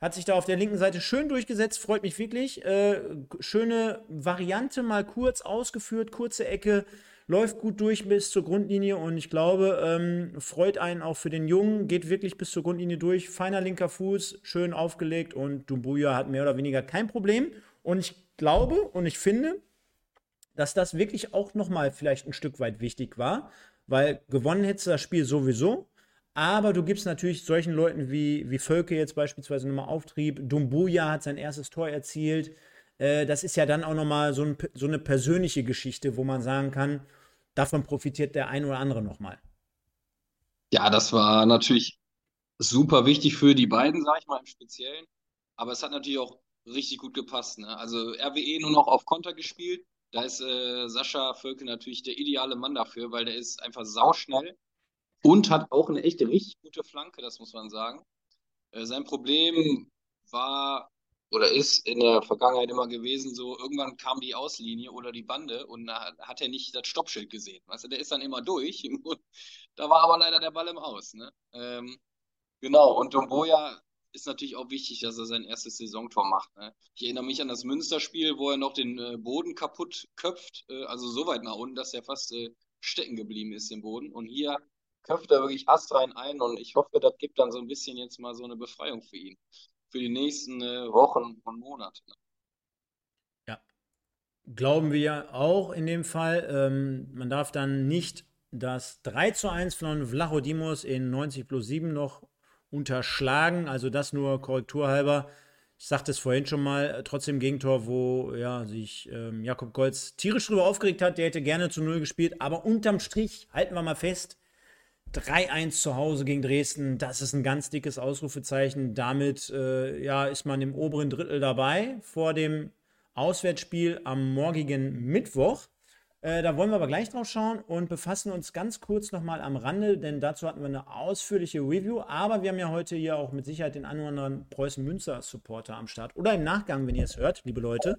Hat sich da auf der linken Seite schön durchgesetzt, freut mich wirklich. Äh, schöne Variante mal kurz ausgeführt, kurze Ecke, läuft gut durch bis zur Grundlinie und ich glaube, ähm, freut einen auch für den Jungen, geht wirklich bis zur Grundlinie durch. Feiner linker Fuß, schön aufgelegt und Dumbuya hat mehr oder weniger kein Problem. Und ich glaube und ich finde, dass das wirklich auch nochmal vielleicht ein Stück weit wichtig war, weil gewonnen hättest du das Spiel sowieso. Aber du gibst natürlich solchen Leuten wie, wie Völke jetzt beispielsweise nochmal Auftrieb. Dumbuya hat sein erstes Tor erzielt. Äh, das ist ja dann auch nochmal so, ein, so eine persönliche Geschichte, wo man sagen kann, davon profitiert der ein oder andere nochmal. Ja, das war natürlich super wichtig für die beiden, sag ich mal im Speziellen. Aber es hat natürlich auch richtig gut gepasst. Ne? Also RWE nur noch auf Konter gespielt. Da ist äh, Sascha Völkel natürlich der ideale Mann dafür, weil der ist einfach sauschnell und hat auch eine echte richtig gute Flanke, das muss man sagen. Äh, sein Problem war oder ist in der Vergangenheit immer gewesen, so irgendwann kam die Auslinie oder die Bande und da hat er nicht das Stoppschild gesehen. Weißt du, der ist dann immer durch. Da war aber leider der Ball im Aus. Ne? Ähm, genau, und Domboja ist natürlich auch wichtig, dass er sein erstes Saisontor macht. Ne? Ich erinnere mich an das Münsterspiel, wo er noch den äh, Boden kaputt köpft, äh, also so weit nach unten, dass er fast stecken geblieben ist im Boden. Und hier köpft er wirklich astrein ein und ich hoffe, das gibt dann so ein bisschen jetzt mal so eine Befreiung für ihn für die nächsten äh, Wochen und Monate. Ja, glauben wir auch in dem Fall. Ähm, man darf dann nicht das 3 zu 1 von Vlachodimos in 90 plus 7 noch unterschlagen. Also das nur korrekturhalber. Ich sagte es vorhin schon mal, äh, trotzdem Gegentor, wo ja, sich ähm, Jakob Golz tierisch drüber aufgeregt hat. Der hätte gerne zu Null gespielt. Aber unterm Strich, halten wir mal fest, 3-1 zu Hause gegen Dresden, das ist ein ganz dickes Ausrufezeichen. Damit äh, ja, ist man im oberen Drittel dabei vor dem Auswärtsspiel am morgigen Mittwoch. Äh, da wollen wir aber gleich drauf schauen und befassen uns ganz kurz nochmal am Rande, denn dazu hatten wir eine ausführliche Review. Aber wir haben ja heute hier auch mit Sicherheit den anderen Preußen-Münster-Supporter am Start. Oder im Nachgang, wenn ihr es hört, liebe Leute.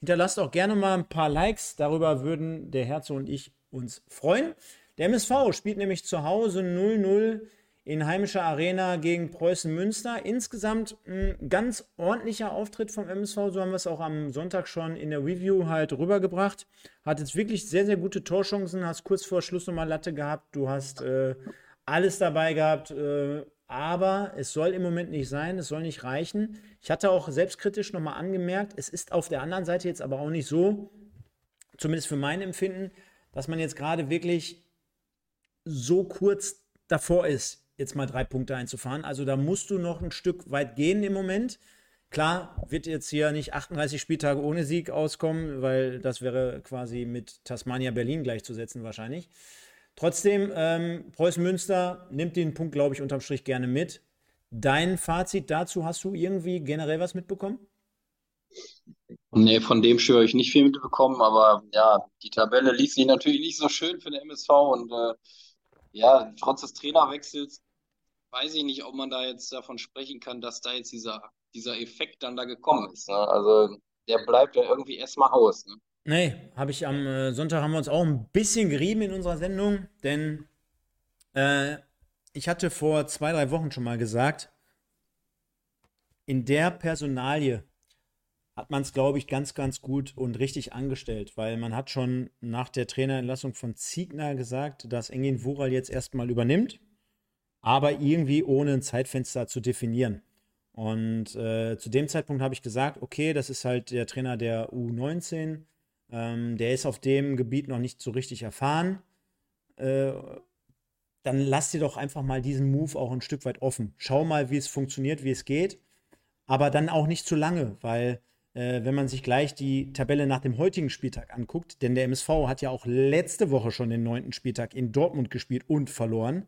Hinterlasst auch gerne mal ein paar Likes. Darüber würden der Herzog und ich uns freuen. Der MSV spielt nämlich zu Hause 0-0 in heimischer Arena gegen Preußen Münster. Insgesamt ein ganz ordentlicher Auftritt vom MSV, so haben wir es auch am Sonntag schon in der Review halt rübergebracht. Hat jetzt wirklich sehr, sehr gute Torchancen, hast kurz vor Schluss nochmal Latte gehabt, du hast äh, alles dabei gehabt, äh, aber es soll im Moment nicht sein, es soll nicht reichen. Ich hatte auch selbstkritisch nochmal angemerkt, es ist auf der anderen Seite jetzt aber auch nicht so, zumindest für mein Empfinden, dass man jetzt gerade wirklich so kurz davor ist, jetzt mal drei Punkte einzufahren. Also da musst du noch ein Stück weit gehen im Moment. Klar, wird jetzt hier nicht 38 Spieltage ohne Sieg auskommen, weil das wäre quasi mit Tasmania Berlin gleichzusetzen wahrscheinlich. Trotzdem, ähm, Preußen Münster nimmt den Punkt, glaube ich, unterm Strich gerne mit. Dein Fazit dazu, hast du irgendwie generell was mitbekommen? Nee, von dem schwöre ich nicht viel mitbekommen, aber ja, die Tabelle liest sich natürlich nicht so schön für den MSV und äh, ja, trotz des Trainerwechsels weiß ich nicht, ob man da jetzt davon sprechen kann, dass da jetzt dieser, dieser Effekt dann da gekommen ist. Ne? Also der bleibt ja irgendwie erstmal aus. Ne? Nee, habe ich am äh, Sonntag haben wir uns auch ein bisschen gerieben in unserer Sendung, denn äh, ich hatte vor zwei, drei Wochen schon mal gesagt, in der Personalie hat man es, glaube ich, ganz, ganz gut und richtig angestellt, weil man hat schon nach der Trainerentlassung von Ziegner gesagt, dass Engin Wural jetzt erstmal übernimmt, aber irgendwie ohne ein Zeitfenster zu definieren. Und äh, zu dem Zeitpunkt habe ich gesagt, okay, das ist halt der Trainer der U19, ähm, der ist auf dem Gebiet noch nicht so richtig erfahren. Äh, dann lass dir doch einfach mal diesen Move auch ein Stück weit offen. Schau mal, wie es funktioniert, wie es geht. Aber dann auch nicht zu lange, weil äh, wenn man sich gleich die Tabelle nach dem heutigen Spieltag anguckt, denn der MSV hat ja auch letzte Woche schon den neunten Spieltag in Dortmund gespielt und verloren,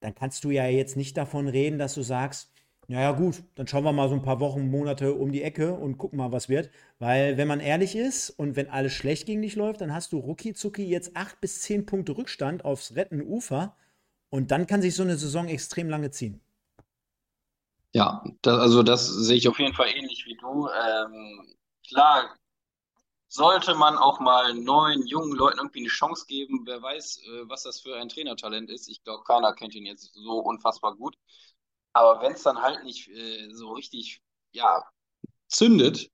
dann kannst du ja jetzt nicht davon reden, dass du sagst, naja gut, dann schauen wir mal so ein paar Wochen, Monate um die Ecke und gucken mal, was wird. Weil wenn man ehrlich ist und wenn alles schlecht gegen dich läuft, dann hast du rucki zucki jetzt acht bis zehn Punkte Rückstand aufs rettende Ufer und dann kann sich so eine Saison extrem lange ziehen. Ja, das, also das sehe ich auf jeden Fall ähnlich wie du. Ähm, klar, sollte man auch mal neuen, jungen Leuten irgendwie eine Chance geben. Wer weiß, äh, was das für ein Trainertalent ist. Ich glaube, keiner kennt ihn jetzt so unfassbar gut. Aber wenn es dann halt nicht äh, so richtig, ja, zündet,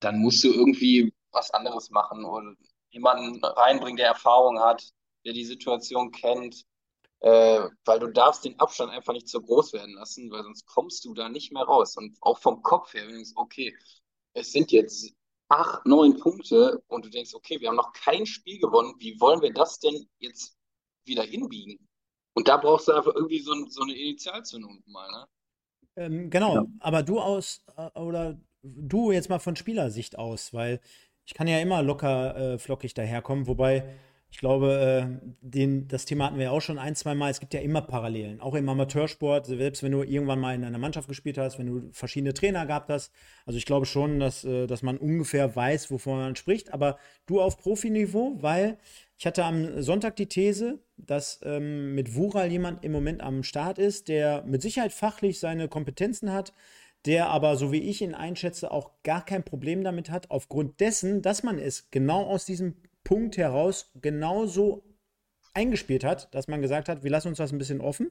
dann musst du irgendwie was anderes machen oder jemanden reinbringen, der Erfahrung hat, der die Situation kennt äh, weil du darfst den Abstand einfach nicht so groß werden lassen, weil sonst kommst du da nicht mehr raus. Und auch vom Kopf her, wenn du denkst, okay, es sind jetzt acht, neun Punkte und du denkst, okay, wir haben noch kein Spiel gewonnen, wie wollen wir das denn jetzt wieder hinbiegen? Und da brauchst du einfach irgendwie so, so eine Initialzündung mal, ne? Ähm, genau, ja. aber du aus, äh, oder du jetzt mal von Spielersicht aus, weil ich kann ja immer locker äh, flockig daherkommen, wobei ich glaube, äh, den, das Thema hatten wir ja auch schon ein, zwei Mal. Es gibt ja immer Parallelen, auch im Amateursport, selbst wenn du irgendwann mal in einer Mannschaft gespielt hast, wenn du verschiedene Trainer gehabt hast. Also ich glaube schon, dass, äh, dass man ungefähr weiß, wovon man spricht. Aber du auf Profiniveau, weil ich hatte am Sonntag die These, dass ähm, mit Wural jemand im Moment am Start ist, der mit Sicherheit fachlich seine Kompetenzen hat, der aber, so wie ich ihn einschätze, auch gar kein Problem damit hat, aufgrund dessen, dass man es genau aus diesem Punkt heraus genauso eingespielt hat, dass man gesagt hat, wir lassen uns das ein bisschen offen,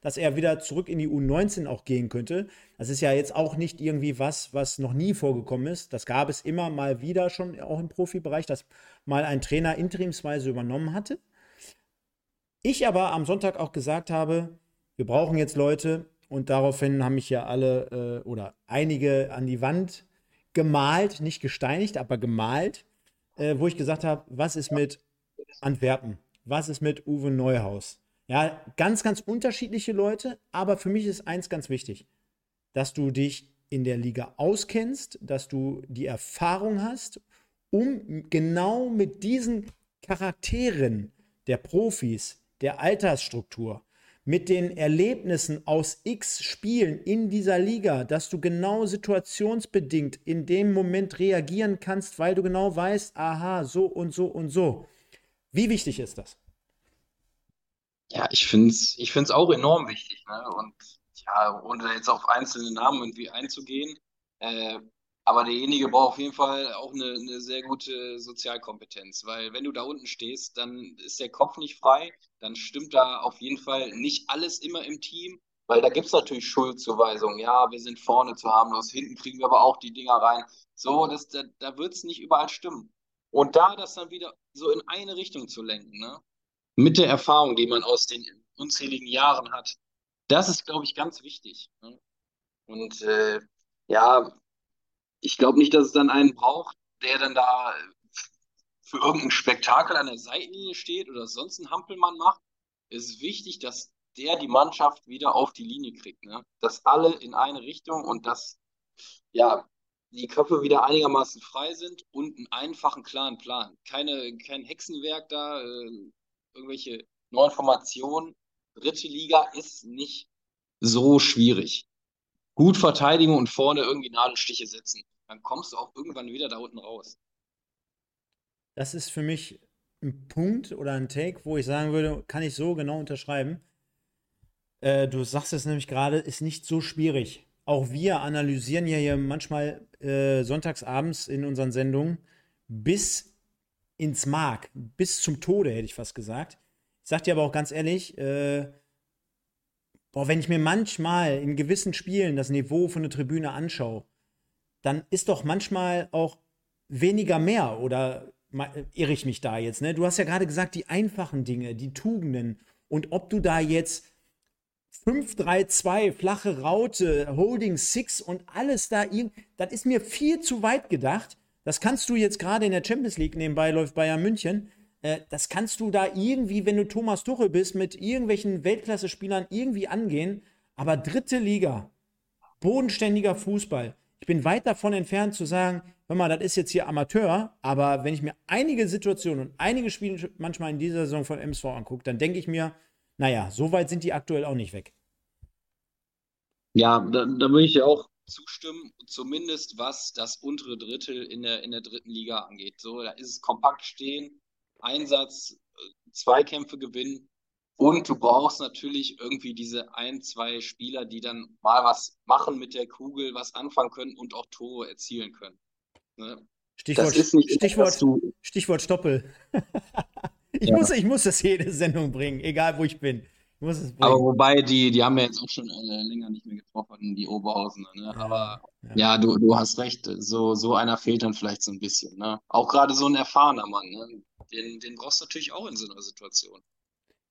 dass er wieder zurück in die U19 auch gehen könnte. Das ist ja jetzt auch nicht irgendwie was, was noch nie vorgekommen ist. Das gab es immer mal wieder schon auch im Profibereich, dass mal ein Trainer interimsweise übernommen hatte. Ich aber am Sonntag auch gesagt habe, wir brauchen jetzt Leute und daraufhin haben mich ja alle äh, oder einige an die Wand gemalt, nicht gesteinigt, aber gemalt äh, wo ich gesagt habe, was ist mit Antwerpen? Was ist mit Uwe Neuhaus? Ja, ganz, ganz unterschiedliche Leute, aber für mich ist eins ganz wichtig, dass du dich in der Liga auskennst, dass du die Erfahrung hast, um genau mit diesen Charakteren der Profis, der Altersstruktur, mit den Erlebnissen aus x Spielen in dieser Liga, dass du genau situationsbedingt in dem Moment reagieren kannst, weil du genau weißt, aha, so und so und so. Wie wichtig ist das? Ja, ich finde es ich find's auch enorm wichtig. Ne? Und ja, ohne jetzt auf einzelne Namen irgendwie einzugehen, äh, Aber derjenige braucht auf jeden Fall auch eine, eine sehr gute Sozialkompetenz, weil wenn du da unten stehst, dann ist der Kopf nicht frei, dann stimmt da auf jeden Fall nicht alles immer im Team, weil da gibt es natürlich Schuldzuweisungen. Ja, wir sind vorne zu harmlos, hinten kriegen wir aber auch die Dinger rein. So, das, da, da wird es nicht überall stimmen. Und da das dann wieder so in eine Richtung zu lenken, ne? mit der Erfahrung, die man aus den unzähligen Jahren hat, das ist, glaube ich, ganz wichtig. Ne? Und äh, ja, ich glaube nicht, dass es dann einen braucht, der dann da für irgendein Spektakel an der Seitenlinie steht oder sonst einen Hampelmann macht. Es ist wichtig, dass der die Mannschaft wieder auf die Linie kriegt. Ne? Dass alle in eine Richtung und dass ja, die Köpfe wieder einigermaßen frei sind und einen einfachen, klaren Plan. Keine, kein Hexenwerk da, äh, irgendwelche neuen Formationen. Dritte Liga ist nicht so schwierig. Gut verteidigen und vorne irgendwie Nadelstiche setzen. Dann kommst du auch irgendwann wieder da unten raus. Das ist für mich ein Punkt oder ein Take, wo ich sagen würde, kann ich so genau unterschreiben. Äh, du sagst es nämlich gerade, ist nicht so schwierig. Auch wir analysieren ja hier manchmal äh, sonntagsabends in unseren Sendungen bis ins Mark, bis zum Tode, hätte ich fast gesagt. Ich sag dir aber auch ganz ehrlich, äh, boah, wenn ich mir manchmal in gewissen Spielen das Niveau von der Tribüne anschaue, dann ist doch manchmal auch weniger mehr oder irre ich mich da jetzt, ne? Du hast ja gerade gesagt, die einfachen Dinge, die Tugenden und ob du da jetzt 5-3-2, flache Raute, Holding Six und alles da, das ist mir viel zu weit gedacht. Das kannst du jetzt gerade in der Champions League nebenbei läuft Bayern München. Äh, das kannst du da irgendwie, wenn du Thomas Tuchel bist, mit irgendwelchen Weltklasse-Spielern irgendwie angehen. Aber dritte Liga, bodenständiger Fußball. Ich bin weit davon entfernt zu sagen, hör mal, das ist jetzt hier Amateur, aber wenn ich mir einige Situationen und einige Spiele manchmal in dieser Saison von MSV angucke, dann denke ich mir, naja, so weit sind die aktuell auch nicht weg. Ja, da, da würde ich ja auch zustimmen, zumindest was das untere Drittel in der, in der dritten Liga angeht. So, da ist es kompakt stehen, Einsatz, äh, Zweikämpfe gewinnen und du brauchst natürlich irgendwie diese ein, zwei Spieler, die dann mal was machen mit der Kugel, was anfangen können und auch Tore erzielen können. Ne? Stichwort, Stichwort, Stichwort Stoppel. Ich, ja. muss, ich muss das jede Sendung bringen, egal wo ich bin. Ich muss es Aber wobei, die, die haben ja jetzt auch schon äh, länger nicht mehr getroffen, die Oberhausener. Ne? Ja, Aber ja, ja du, du hast recht, so, so einer fehlt dann vielleicht so ein bisschen. Ne? Auch gerade so ein erfahrener Mann, ne? Den, den brauchst du natürlich auch in so einer Situation.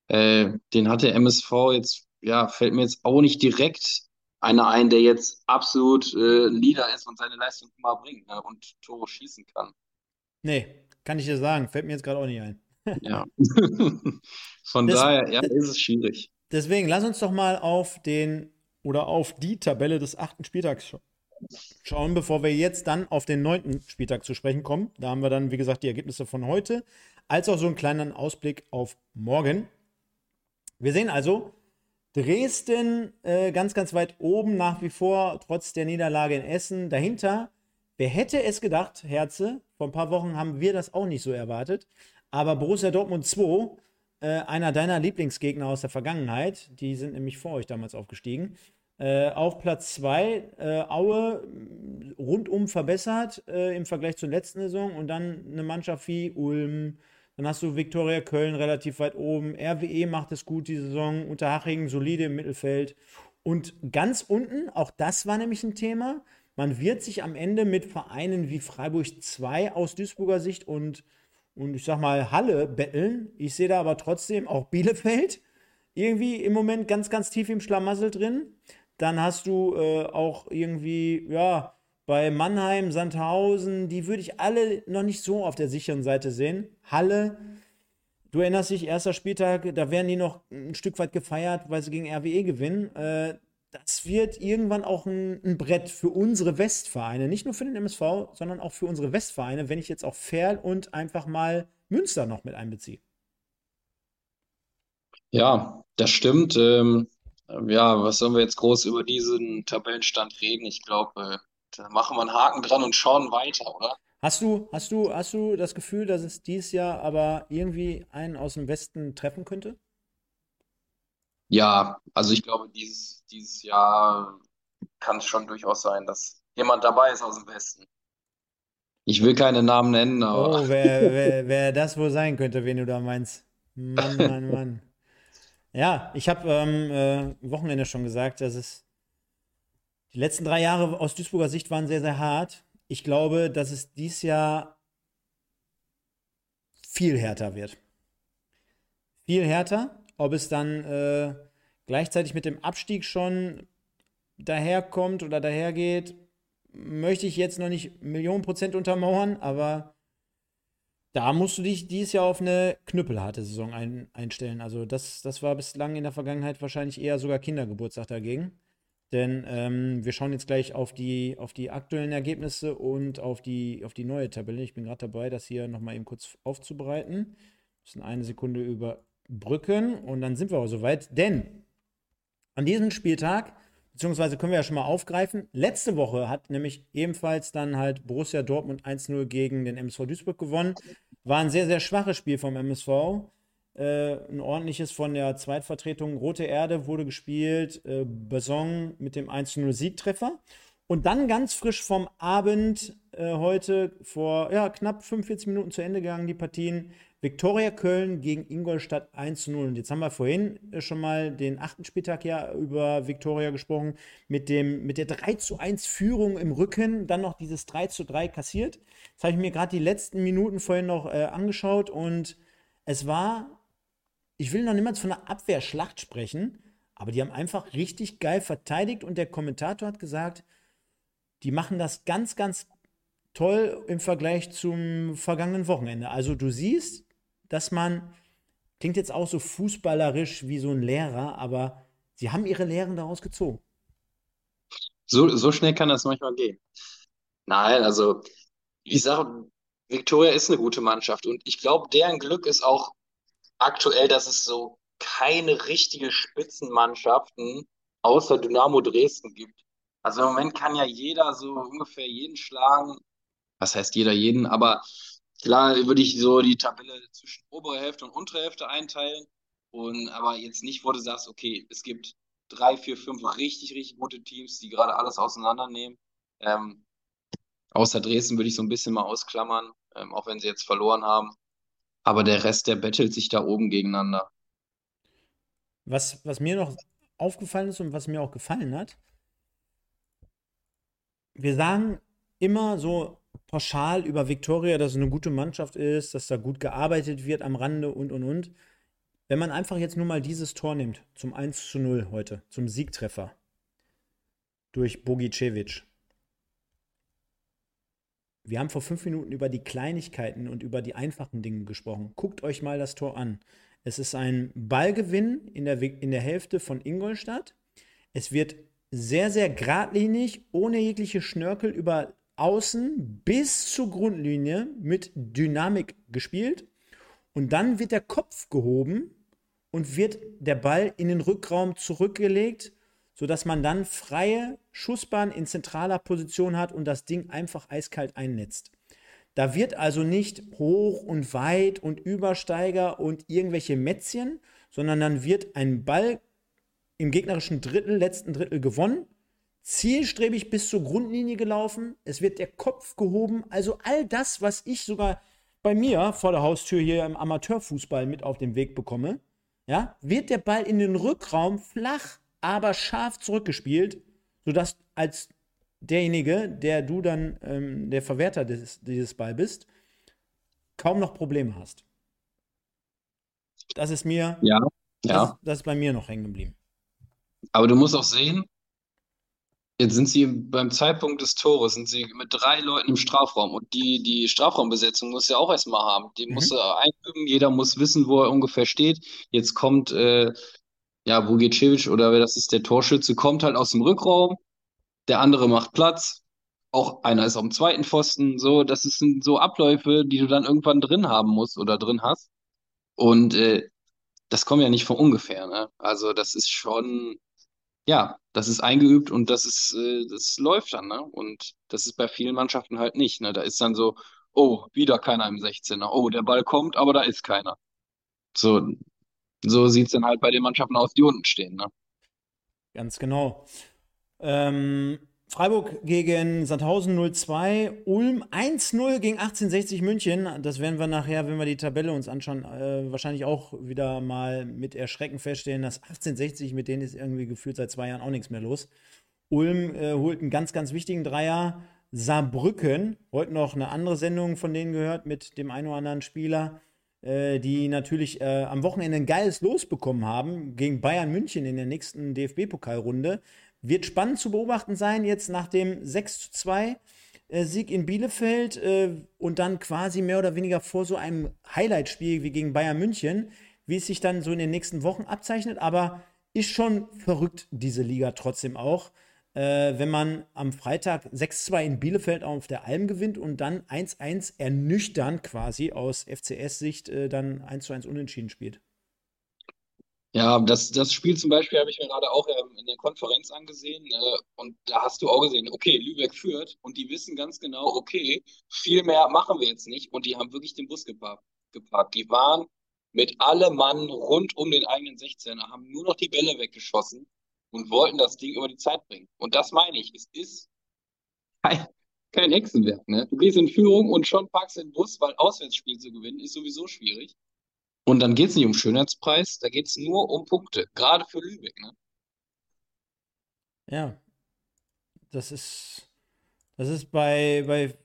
Äh, den hat der MSV jetzt, ja, fällt mir jetzt auch nicht direkt einer ein, der jetzt absolut äh, Leader ist und seine Leistung immer bringt ne? und Tore schießen kann. Nee, kann ich dir sagen, fällt mir jetzt gerade auch nicht ein. Ja. Von das, daher, ja, ist es schwierig. Deswegen, lass uns doch mal auf den oder auf die Tabelle des achten Spieltags schauen, bevor wir jetzt dann auf den neunten Spieltag zu sprechen kommen. Da haben wir dann, wie gesagt, die Ergebnisse von heute, als auch so einen kleinen Ausblick auf morgen. Wir sehen also, Dresden äh, ganz, ganz weit oben nach wie vor, trotz der Niederlage in Essen. Dahinter, wer hätte es gedacht, Herze, vor ein paar Wochen haben wir das auch nicht so erwartet. Aber Borussia Dortmund 2, äh, einer deiner Lieblingsgegner aus der Vergangenheit, die sind nämlich vor euch damals aufgestiegen. Äh, auf Platz 2, äh, Aue rundum verbessert äh, im Vergleich zur letzten Saison. Und dann eine Mannschaft wie Ulm, dann hast du Viktoria Köln relativ weit oben, RWE macht es gut die Saison, Unterhaching solide im Mittelfeld. Und ganz unten, auch das war nämlich ein Thema, man wird sich am Ende mit Vereinen wie Freiburg 2 aus Duisburger Sicht und und ich sag mal Halle betteln. Ich sehe da aber trotzdem auch Bielefeld irgendwie im Moment ganz, ganz tief im Schlamassel drin. Dann hast du äh, auch irgendwie, ja, bei Mannheim, Sandhausen, die würde ich alle noch nicht so auf der sicheren Seite sehen. Halle, du erinnerst dich, erster Spieltag, da werden die noch ein Stück weit gefeiert, weil sie gegen RWE gewinnen. Äh, das wird irgendwann auch ein, ein, Brett für unsere Westvereine, nicht nur für den MSV, sondern auch für unsere Westvereine, wenn ich jetzt auch Ferl und einfach mal Münster noch mit einbeziehe. Ja, das stimmt. Ähm, ja, was sollen wir jetzt groß über diesen Tabellenstand reden? Ich glaube, äh, da machen wir einen Haken dran und schauen weiter, oder? Hast du, hast du, hast du das Gefühl, dass es dieses Jahr aber irgendwie einen aus dem Westen treffen könnte? Ja, also ich glaube, dieses, dieses Jahr kann es schon durchaus sein, dass jemand dabei ist aus dem Westen. Ich will keine Namen nennen, aber. Oh, wer, wer, wer das wohl sein könnte, wen du da meinst. Mann, Mann, Mann. Ja, ich habe ähm, äh, Wochenende schon gesagt, dass es die letzten drei Jahre aus Duisburger Sicht waren sehr, sehr hart. Ich glaube, dass es dieses Jahr viel härter wird. Viel härter. Ob es dann äh, gleichzeitig mit dem Abstieg schon daherkommt oder dahergeht, möchte ich jetzt noch nicht Millionen Prozent untermauern, aber da musst du dich dieses Jahr auf eine knüppelharte Saison ein, einstellen. Also das, das war bislang in der Vergangenheit wahrscheinlich eher sogar Kindergeburtstag dagegen. Denn ähm, wir schauen jetzt gleich auf die, auf die aktuellen Ergebnisse und auf die, auf die neue Tabelle. Ich bin gerade dabei, das hier nochmal eben kurz aufzubereiten. Müssen eine Sekunde überbrücken und dann sind wir auch soweit. Denn an diesem Spieltag, beziehungsweise können wir ja schon mal aufgreifen, letzte Woche hat nämlich ebenfalls dann halt Borussia Dortmund 1-0 gegen den MSV Duisburg gewonnen. War ein sehr, sehr schwaches Spiel vom MSV. Äh, ein ordentliches von der Zweitvertretung Rote Erde wurde gespielt. Äh, Besson mit dem 1-0-Siegtreffer. Und dann ganz frisch vom Abend äh, heute vor ja, knapp 45 Minuten zu Ende gegangen, die Partien. Viktoria Köln gegen Ingolstadt 1 0. Und jetzt haben wir vorhin äh, schon mal den achten Spieltag ja über Viktoria gesprochen, mit, dem, mit der 3 zu 1 Führung im Rücken, dann noch dieses 3 zu 3 kassiert. Jetzt habe ich mir gerade die letzten Minuten vorhin noch äh, angeschaut und es war ich will noch niemals von einer Abwehrschlacht sprechen, aber die haben einfach richtig geil verteidigt und der Kommentator hat gesagt, die machen das ganz, ganz toll im Vergleich zum vergangenen Wochenende. Also du siehst, dass man, klingt jetzt auch so fußballerisch wie so ein Lehrer, aber sie haben ihre Lehren daraus gezogen. So, so schnell kann das manchmal gehen. Nein, also ich sage, Viktoria ist eine gute Mannschaft und ich glaube, deren Glück ist auch aktuell, dass es so keine richtige Spitzenmannschaften außer Dynamo Dresden gibt. Also im Moment kann ja jeder so ungefähr jeden schlagen. Was heißt jeder jeden? Aber klar würde ich so die Tabelle zwischen obere Hälfte und untere Hälfte einteilen. Und aber jetzt nicht, wo du sagst, okay, es gibt drei, vier, fünf richtig, richtig gute Teams, die gerade alles auseinandernehmen. Ähm, außer Dresden würde ich so ein bisschen mal ausklammern, ähm, auch wenn sie jetzt verloren haben. Aber der Rest, der bettelt sich da oben gegeneinander. Was, was mir noch aufgefallen ist und was mir auch gefallen hat, wir sagen immer so pauschal über Viktoria, dass es eine gute Mannschaft ist, dass da gut gearbeitet wird am Rande und und und. Wenn man einfach jetzt nur mal dieses Tor nimmt, zum 1 zu 0 heute, zum Siegtreffer durch Bogicevic, wir haben vor fünf Minuten über die Kleinigkeiten und über die einfachen Dinge gesprochen. Guckt euch mal das Tor an. Es ist ein Ballgewinn in der, in der Hälfte von Ingolstadt. Es wird sehr, sehr geradlinig, ohne jegliche Schnörkel über außen bis zur Grundlinie mit Dynamik gespielt. Und dann wird der Kopf gehoben und wird der Ball in den Rückraum zurückgelegt sodass man dann freie Schussbahn in zentraler Position hat und das Ding einfach eiskalt einnetzt. Da wird also nicht hoch und weit und Übersteiger und irgendwelche Mätzchen, sondern dann wird ein Ball im gegnerischen Drittel, letzten Drittel gewonnen, zielstrebig bis zur Grundlinie gelaufen, es wird der Kopf gehoben, also all das, was ich sogar bei mir vor der Haustür hier im Amateurfußball mit auf den Weg bekomme, ja, wird der Ball in den Rückraum flach aber scharf zurückgespielt, sodass als derjenige, der du dann ähm, der Verwerter des, dieses Ball bist, kaum noch Probleme hast. Das ist mir, ja, das, ja. das ist bei mir noch hängen geblieben. Aber du musst auch sehen, jetzt sind sie beim Zeitpunkt des Tores, sind sie mit drei Leuten im Strafraum und die, die Strafraumbesetzung muss ja auch erstmal haben. Die mhm. muss er einüben, jeder muss wissen, wo er ungefähr steht. Jetzt kommt äh, ja, Vugicevic oder wer das ist, der Torschütze, kommt halt aus dem Rückraum, der andere macht Platz, auch einer ist auf dem zweiten Pfosten, so, das sind so Abläufe, die du dann irgendwann drin haben musst oder drin hast. Und äh, das kommt ja nicht von ungefähr, ne? Also das ist schon, ja, das ist eingeübt und das ist, äh, das läuft dann, ne? Und das ist bei vielen Mannschaften halt nicht, ne? Da ist dann so, oh, wieder keiner im 16er, oh, der Ball kommt, aber da ist keiner. So, so sieht es dann halt bei den Mannschaften aus, die unten stehen. Ne? Ganz genau. Ähm, Freiburg gegen Sandhausen 0-2, Ulm 1-0 gegen 1860 München. Das werden wir nachher, wenn wir die Tabelle uns anschauen, äh, wahrscheinlich auch wieder mal mit Erschrecken feststellen, dass 1860, mit denen ist irgendwie gefühlt seit zwei Jahren auch nichts mehr los. Ulm äh, holt einen ganz, ganz wichtigen Dreier. Saarbrücken, heute noch eine andere Sendung von denen gehört mit dem einen oder anderen Spieler, äh, die natürlich äh, am Wochenende ein geiles Los bekommen haben gegen Bayern München in der nächsten DFB-Pokalrunde. Wird spannend zu beobachten sein, jetzt nach dem 6 zu 2 äh, Sieg in Bielefeld äh, und dann quasi mehr oder weniger vor so einem Highlight-Spiel wie gegen Bayern München, wie es sich dann so in den nächsten Wochen abzeichnet. Aber ist schon verrückt, diese Liga trotzdem auch äh, wenn man am Freitag 6-2 in Bielefeld auf der Alm gewinnt und dann 1-1 ernüchternd quasi aus FCS-Sicht dann 1-1 unentschieden spielt. Ja, das, das Spiel zum Beispiel habe ich mir gerade auch ähm, in der Konferenz angesehen äh, und da hast du auch gesehen, okay, Lübeck führt und die wissen ganz genau, okay, viel mehr machen wir jetzt nicht und die haben wirklich den Bus geparkt. geparkt. Die waren mit allem Mann rund um den eigenen 16er, haben nur noch die Bälle weggeschossen und wollten das Ding über die Zeit bringen. Und das meine ich, es ist kein, Hexenwerk. Ne? Du gehst in Führung und schon packst den Bus, weil Auswärtsspiel zu gewinnen ist sowieso schwierig. Und dann geht es nicht um Schönheitspreis, da geht es nur um Punkte, gerade für Lübeck. Ne? Ja, das ist, das ist bei, bei,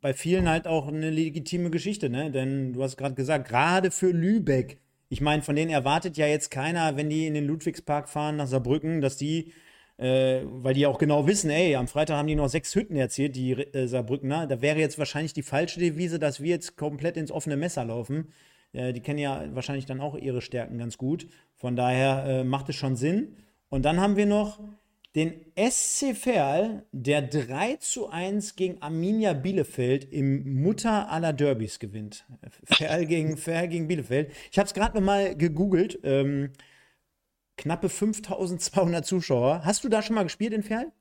bei vielen halt auch eine legitime Geschichte, ne? Denn du hast gerade gesagt, gerade für Lübeck ich meine, von denen erwartet ja jetzt keiner, wenn die in den Ludwigspark fahren nach Saarbrücken, dass die, äh, weil die auch genau wissen, ey, am Freitag haben die noch sechs Hütten erzählt, die äh, Saarbrückener. Da wäre jetzt wahrscheinlich die falsche Devise, dass wir jetzt komplett ins offene Messer laufen. Äh, die kennen ja wahrscheinlich dann auch ihre Stärken ganz gut. Von daher äh, macht es schon Sinn. Und dann haben wir noch den SC Verl, der 3 zu 1 gegen Arminia Bielefeld im Mutter aller Derbys gewinnt. Verl gegen, Verl gegen Bielefeld. Ich habe es gerade nochmal gegoogelt. Ähm, knappe 5200 Zuschauer. Hast du da schon mal gespielt in Verl?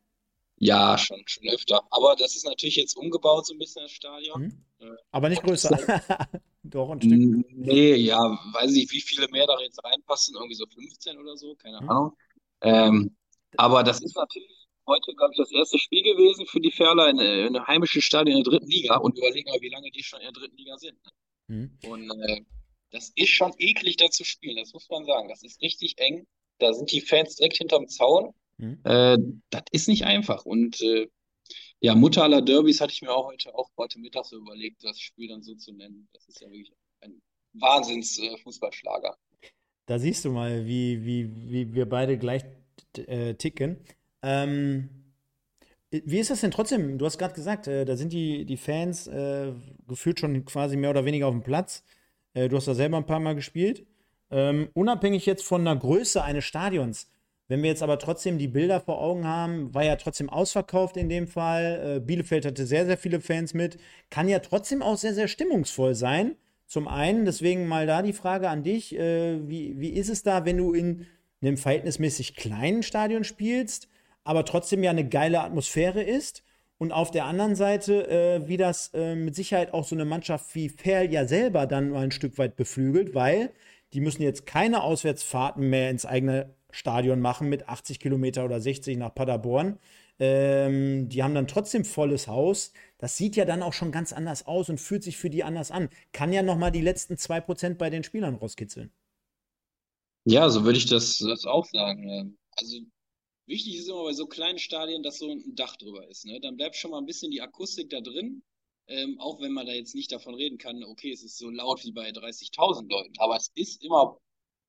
Ja, schon, schon öfter. Aber das ist natürlich jetzt umgebaut, so ein bisschen das Stadion. Mhm. Aber nicht größer. Doch, ein Stück. Nee, ja, weiß ich nicht, wie viele mehr da jetzt reinpassen. Irgendwie so 15 oder so, keine mhm. Ahnung. Ähm, aber das ist natürlich heute, glaube ich, das erste Spiel gewesen für die Ferler in, in einem heimischen Stadion in der dritten Liga. Und überleg mal, wie lange die schon in der dritten Liga sind. Mhm. Und äh, das ist schon eklig, da zu spielen, das muss man sagen. Das ist richtig eng. Da sind die Fans direkt hinterm Zaun. Mhm. Äh, das ist nicht einfach. Und äh, ja, Mutter aller Derbys hatte ich mir auch heute, auch heute Mittag so überlegt, das Spiel dann so zu nennen. Das ist ja wirklich ein Wahnsinns-Fußballschlager. Äh, da siehst du mal, wie, wie, wie wir beide gleich äh, ticken. Ähm, wie ist das denn trotzdem? Du hast gerade gesagt, äh, da sind die, die Fans äh, gefühlt schon quasi mehr oder weniger auf dem Platz. Äh, du hast da selber ein paar Mal gespielt. Ähm, unabhängig jetzt von der Größe eines Stadions, wenn wir jetzt aber trotzdem die Bilder vor Augen haben, war ja trotzdem ausverkauft in dem Fall. Äh, Bielefeld hatte sehr, sehr viele Fans mit. Kann ja trotzdem auch sehr, sehr stimmungsvoll sein. Zum einen, deswegen mal da die Frage an dich: äh, wie, wie ist es da, wenn du in in einem verhältnismäßig kleinen Stadion spielst, aber trotzdem ja eine geile Atmosphäre ist. Und auf der anderen Seite, äh, wie das äh, mit Sicherheit auch so eine Mannschaft wie Ferl ja selber dann mal ein Stück weit beflügelt, weil die müssen jetzt keine Auswärtsfahrten mehr ins eigene Stadion machen mit 80 Kilometer oder 60 nach Paderborn. Ähm, die haben dann trotzdem volles Haus. Das sieht ja dann auch schon ganz anders aus und fühlt sich für die anders an. Kann ja noch mal die letzten 2% bei den Spielern rauskitzeln. Ja, so würde ich das, das auch sagen. Also wichtig ist immer bei so kleinen Stadien, dass so ein Dach drüber ist. Ne? Dann bleibt schon mal ein bisschen die Akustik da drin. Ähm, auch wenn man da jetzt nicht davon reden kann, okay, es ist so laut wie bei 30.000 Leuten, aber es ist immer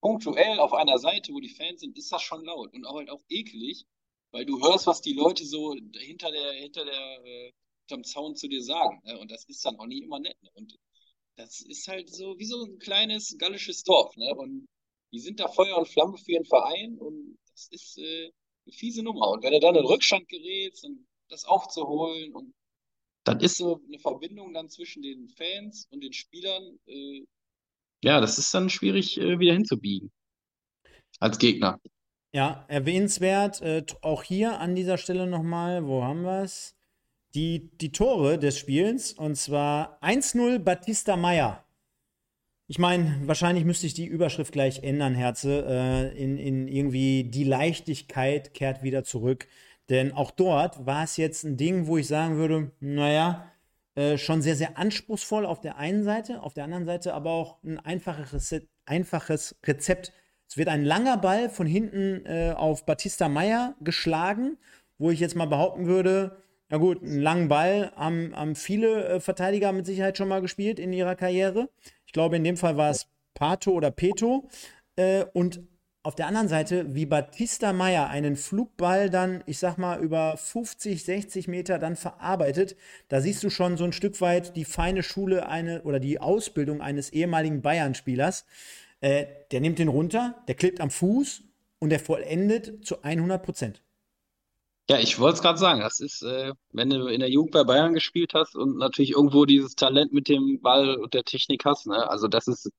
punktuell auf einer Seite, wo die Fans sind, ist das schon laut und auch halt auch eklig, weil du hörst, was die Leute so hinter der, hinter der, äh, hinterm Zaun zu dir sagen. Ne? Und das ist dann auch nie immer nett. Ne? Und das ist halt so wie so ein kleines gallisches Dorf. Ne? Und die sind da Feuer und Flamme für ihren Verein und das ist äh, eine fiese Nummer. Und wenn er dann in Rückstand gerät, und das aufzuholen und dann ist so eine Verbindung dann zwischen den Fans und den Spielern, äh, ja, das ist dann schwierig äh, wieder hinzubiegen. Als Gegner. Ja, erwähnenswert, äh, auch hier an dieser Stelle nochmal, wo haben wir es? Die, die Tore des Spiels, und zwar 1-0 Batista Meyer. Ich meine, wahrscheinlich müsste ich die Überschrift gleich ändern, Herze, äh, in, in irgendwie die Leichtigkeit kehrt wieder zurück. Denn auch dort war es jetzt ein Ding, wo ich sagen würde, naja, äh, schon sehr, sehr anspruchsvoll auf der einen Seite, auf der anderen Seite aber auch ein einfaches, einfaches Rezept. Es wird ein langer Ball von hinten äh, auf Batista Meyer geschlagen, wo ich jetzt mal behaupten würde, na gut, einen langen Ball haben, haben viele äh, Verteidiger mit Sicherheit schon mal gespielt in ihrer Karriere. Ich glaube, in dem Fall war es Pato oder Peto. Äh, und auf der anderen Seite, wie Batista Meyer einen Flugball dann, ich sag mal, über 50, 60 Meter dann verarbeitet, da siehst du schon so ein Stück weit die feine Schule eine oder die Ausbildung eines ehemaligen Bayern-Spielers. Äh, der nimmt den runter, der klebt am Fuß und der vollendet zu 100 Prozent. Ja, ich wollte es gerade sagen, das ist, äh, wenn du in der Jugend bei Bayern gespielt hast und natürlich irgendwo dieses Talent mit dem Ball und der Technik hast, ne? Also das ist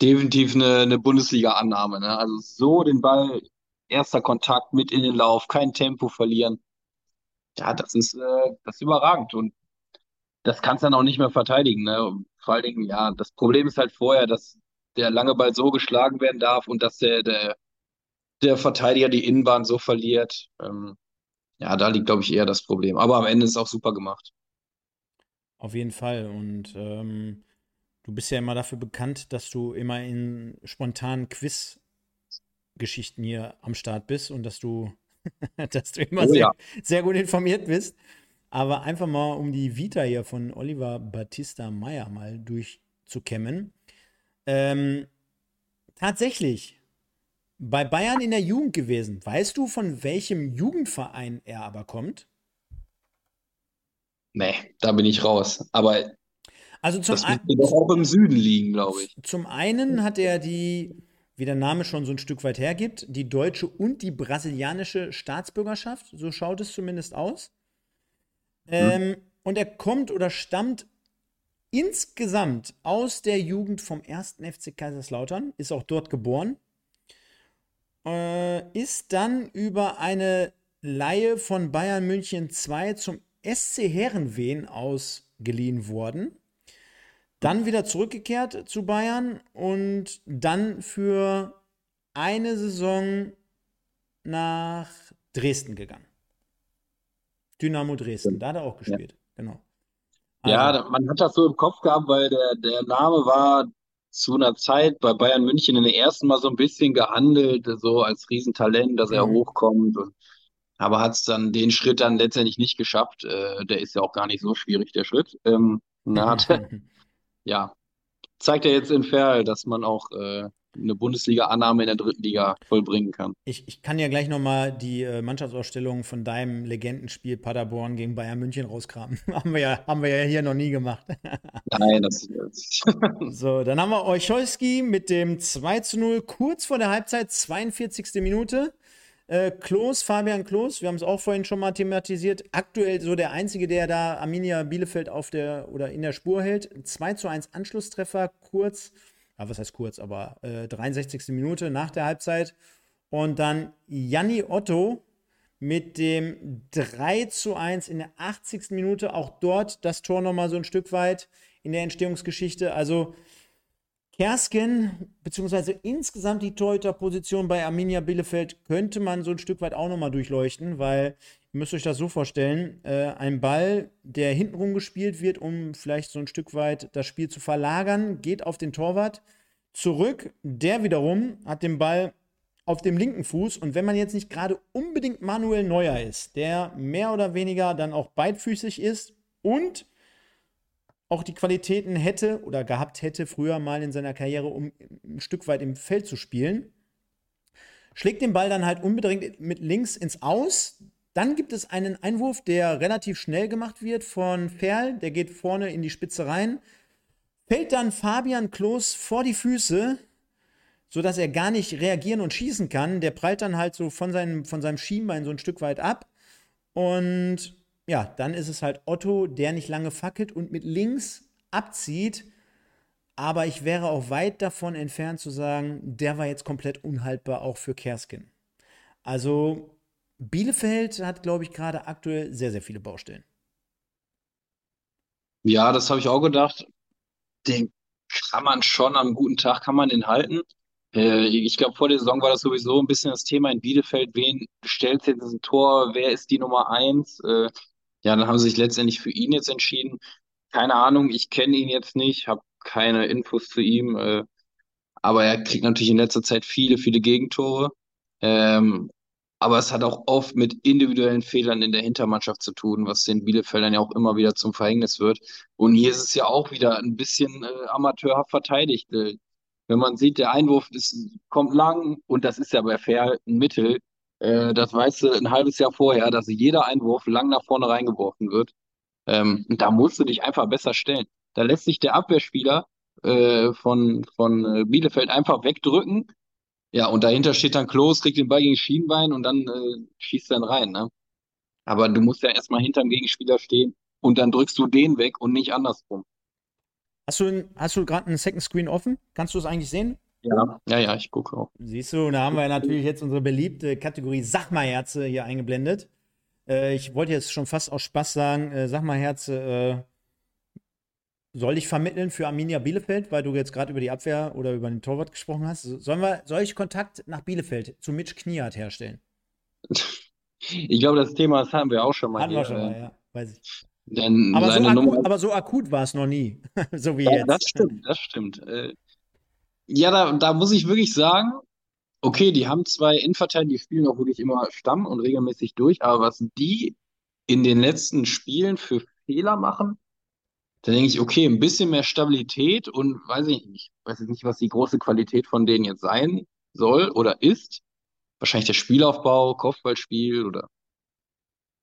definitiv eine, eine Bundesliga-Annahme. Ne? Also so den Ball, erster Kontakt mit in den Lauf, kein Tempo verlieren. Ja, das ist, äh, das ist überragend und das kannst du dann auch nicht mehr verteidigen. Ne? Vor allen Dingen, ja, das Problem ist halt vorher, dass der lange Ball so geschlagen werden darf und dass der, der, der Verteidiger die Innenbahn so verliert. Ähm, ja, da liegt, glaube ich, eher das Problem. Aber am Ende ist es auch super gemacht. Auf jeden Fall. Und ähm, Du bist ja immer dafür bekannt, dass du immer in spontanen Quiz-Geschichten hier am Start bist und dass du, dass du immer oh, sehr, ja. sehr gut informiert bist. Aber einfach mal, um die Vita hier von Oliver Battista Meyer mal durchzukämmen. Ähm, tatsächlich, bei Bayern in der Jugend gewesen. Weißt du, von welchem Jugendverein er aber kommt? Nee, da bin ich raus. Aber also zum das müsste doch auch im Süden liegen, glaube ich. Zum einen hat er die, wie der Name schon so ein Stück weit hergibt, die deutsche und die brasilianische Staatsbürgerschaft. So schaut es zumindest aus. Ähm, hm. Und er kommt oder stammt insgesamt aus der Jugend vom 1. FC Kaiserslautern, ist auch dort geboren, äh, ist dann über eine Laie von Bayern München 2 zum SC Herrenwehen ausgeliehen worden dann wieder zurückgekehrt zu Bayern und dann für eine Saison nach Dresden gegangen. Dynamo Dresden, da hat er auch gespielt, ja. genau. Also, ja, man hat das so im Kopf gehabt, weil der, der Name war zu einer Zeit bei Bayern München in der ersten Mal so ein bisschen gehandelt, so als Riesentalent, dass er mhm. hochkommt. Und, aber hat es dann den Schritt dann letztendlich nicht geschafft. Äh, der ist ja auch gar nicht so schwierig, der Schritt. Ähm, da hat, ja, zeigt er jetzt in Ferl, dass man auch äh, eine Bundesliga-Annahme in der dritten Liga vollbringen kann. Ich, ich kann ja gleich nochmal die äh, Mannschaftsausstellung von deinem Legendenspiel Paderborn gegen Bayern München rauskramen. haben, wir ja, haben wir ja hier noch nie gemacht. Nein, das ist. so, dann haben wir Olszewski mit dem 2 zu 0 kurz vor der Halbzeit, 42. Minute. Äh, Klos, Fabian Klos, wir haben es auch vorhin schon mal thematisiert. Aktuell so der Einzige, der da Arminia Bielefeld auf der oder in der Spur hält. 2 zu 1 Anschlusstreffer, kurz, ja, was heißt kurz, aber äh, 63. Minute nach der Halbzeit. Und dann Janni Otto mit dem 3 zu 1 in der 80. Minute. Auch dort das Tor nochmal so ein Stück weit in der Entstehungsgeschichte. Also Kersken, beziehungsweise insgesamt die Torhüterposition bei Arminia Bielefeld könnte man so ein Stück weit auch nochmal durchleuchten, weil ihr müsst euch das so vorstellen, äh, ein Ball, der hintenrum gespielt wird, um vielleicht so ein Stück weit das Spiel zu verlagern, geht auf den Torwart zurück. Der wiederum hat den Ball auf dem linken Fuß und wenn man jetzt nicht gerade unbedingt Manuel Neuer ist, der mehr oder weniger dann auch beidfüßig ist und auch die Qualitäten hätte oder gehabt hätte, früher mal in seiner Karriere, um ein Stück weit im Feld zu spielen. Schlägt den Ball dann halt unbedingt mit links ins Aus. Dann gibt es einen Einwurf, der relativ schnell gemacht wird von Ferl. Der geht vorne in die Spitze rein. Fällt dann Fabian Klos vor die Füße, sodass er gar nicht reagieren und schießen kann. Der prallt dann halt so von seinem, von seinem Schienbein so ein Stück weit ab. Und ja, dann ist es halt Otto, der nicht lange fackelt und mit links abzieht. Aber ich wäre auch weit davon entfernt zu sagen, der war jetzt komplett unhaltbar auch für Kerskin. Also Bielefeld hat, glaube ich, gerade aktuell sehr, sehr viele Baustellen. Ja, das habe ich auch gedacht. Den kann man schon am guten Tag kann man den halten. Äh, ich glaube, vor der Saison war das sowieso ein bisschen das Thema in Bielefeld. Wen stellt jetzt ein Tor? Wer ist die Nummer eins? Äh, ja, dann haben sie sich letztendlich für ihn jetzt entschieden. Keine Ahnung, ich kenne ihn jetzt nicht, habe keine Infos zu ihm. Äh, aber er kriegt natürlich in letzter Zeit viele, viele Gegentore. Ähm, aber es hat auch oft mit individuellen Fehlern in der Hintermannschaft zu tun, was den Bielefeldern ja auch immer wieder zum Verhängnis wird. Und hier ist es ja auch wieder ein bisschen äh, amateurhaft verteidigt. Äh, wenn man sieht, der Einwurf ist, kommt lang und das ist ja bei Fair ein Mittel, äh, das weißt du ein halbes Jahr vorher, dass jeder Einwurf lang nach vorne reingeworfen wird. Ähm, da musst du dich einfach besser stellen. Da lässt sich der Abwehrspieler äh, von, von äh, Bielefeld einfach wegdrücken. Ja, und dahinter steht dann Klos, kriegt den Ball gegen Schienbein und dann äh, schießt dann rein. Ne? Aber du musst ja erstmal hinterm Gegenspieler stehen und dann drückst du den weg und nicht andersrum. Hast du, hast du gerade einen Second Screen offen? Kannst du es eigentlich sehen? Ja, ja, ja, ich gucke auch. Siehst du, da haben wir natürlich jetzt unsere beliebte Kategorie Sachmalherze hier eingeblendet. Äh, ich wollte jetzt schon fast aus Spaß sagen, äh, Sachmalherze, äh, soll ich vermitteln für Arminia Bielefeld, weil du jetzt gerade über die Abwehr oder über den Torwart gesprochen hast? Sollen wir, soll ich Kontakt nach Bielefeld zu Mitch Kniat herstellen? Ich glaube, das Thema das haben wir auch schon mal. Hatten wir schon mal, ja, weiß ich. Denn Aber so, akut, Nummer, aber so akut war es noch nie, so wie ja, jetzt. das stimmt, das stimmt. Ja, da, da muss ich wirklich sagen, okay, die haben zwei Innenverteidiger, die spielen auch wirklich immer Stamm und regelmäßig durch, aber was die in den letzten Spielen für Fehler machen, da denke ich, okay, ein bisschen mehr Stabilität und weiß ich nicht, weiß jetzt nicht, was die große Qualität von denen jetzt sein soll oder ist. Wahrscheinlich der Spielaufbau, Kopfballspiel oder.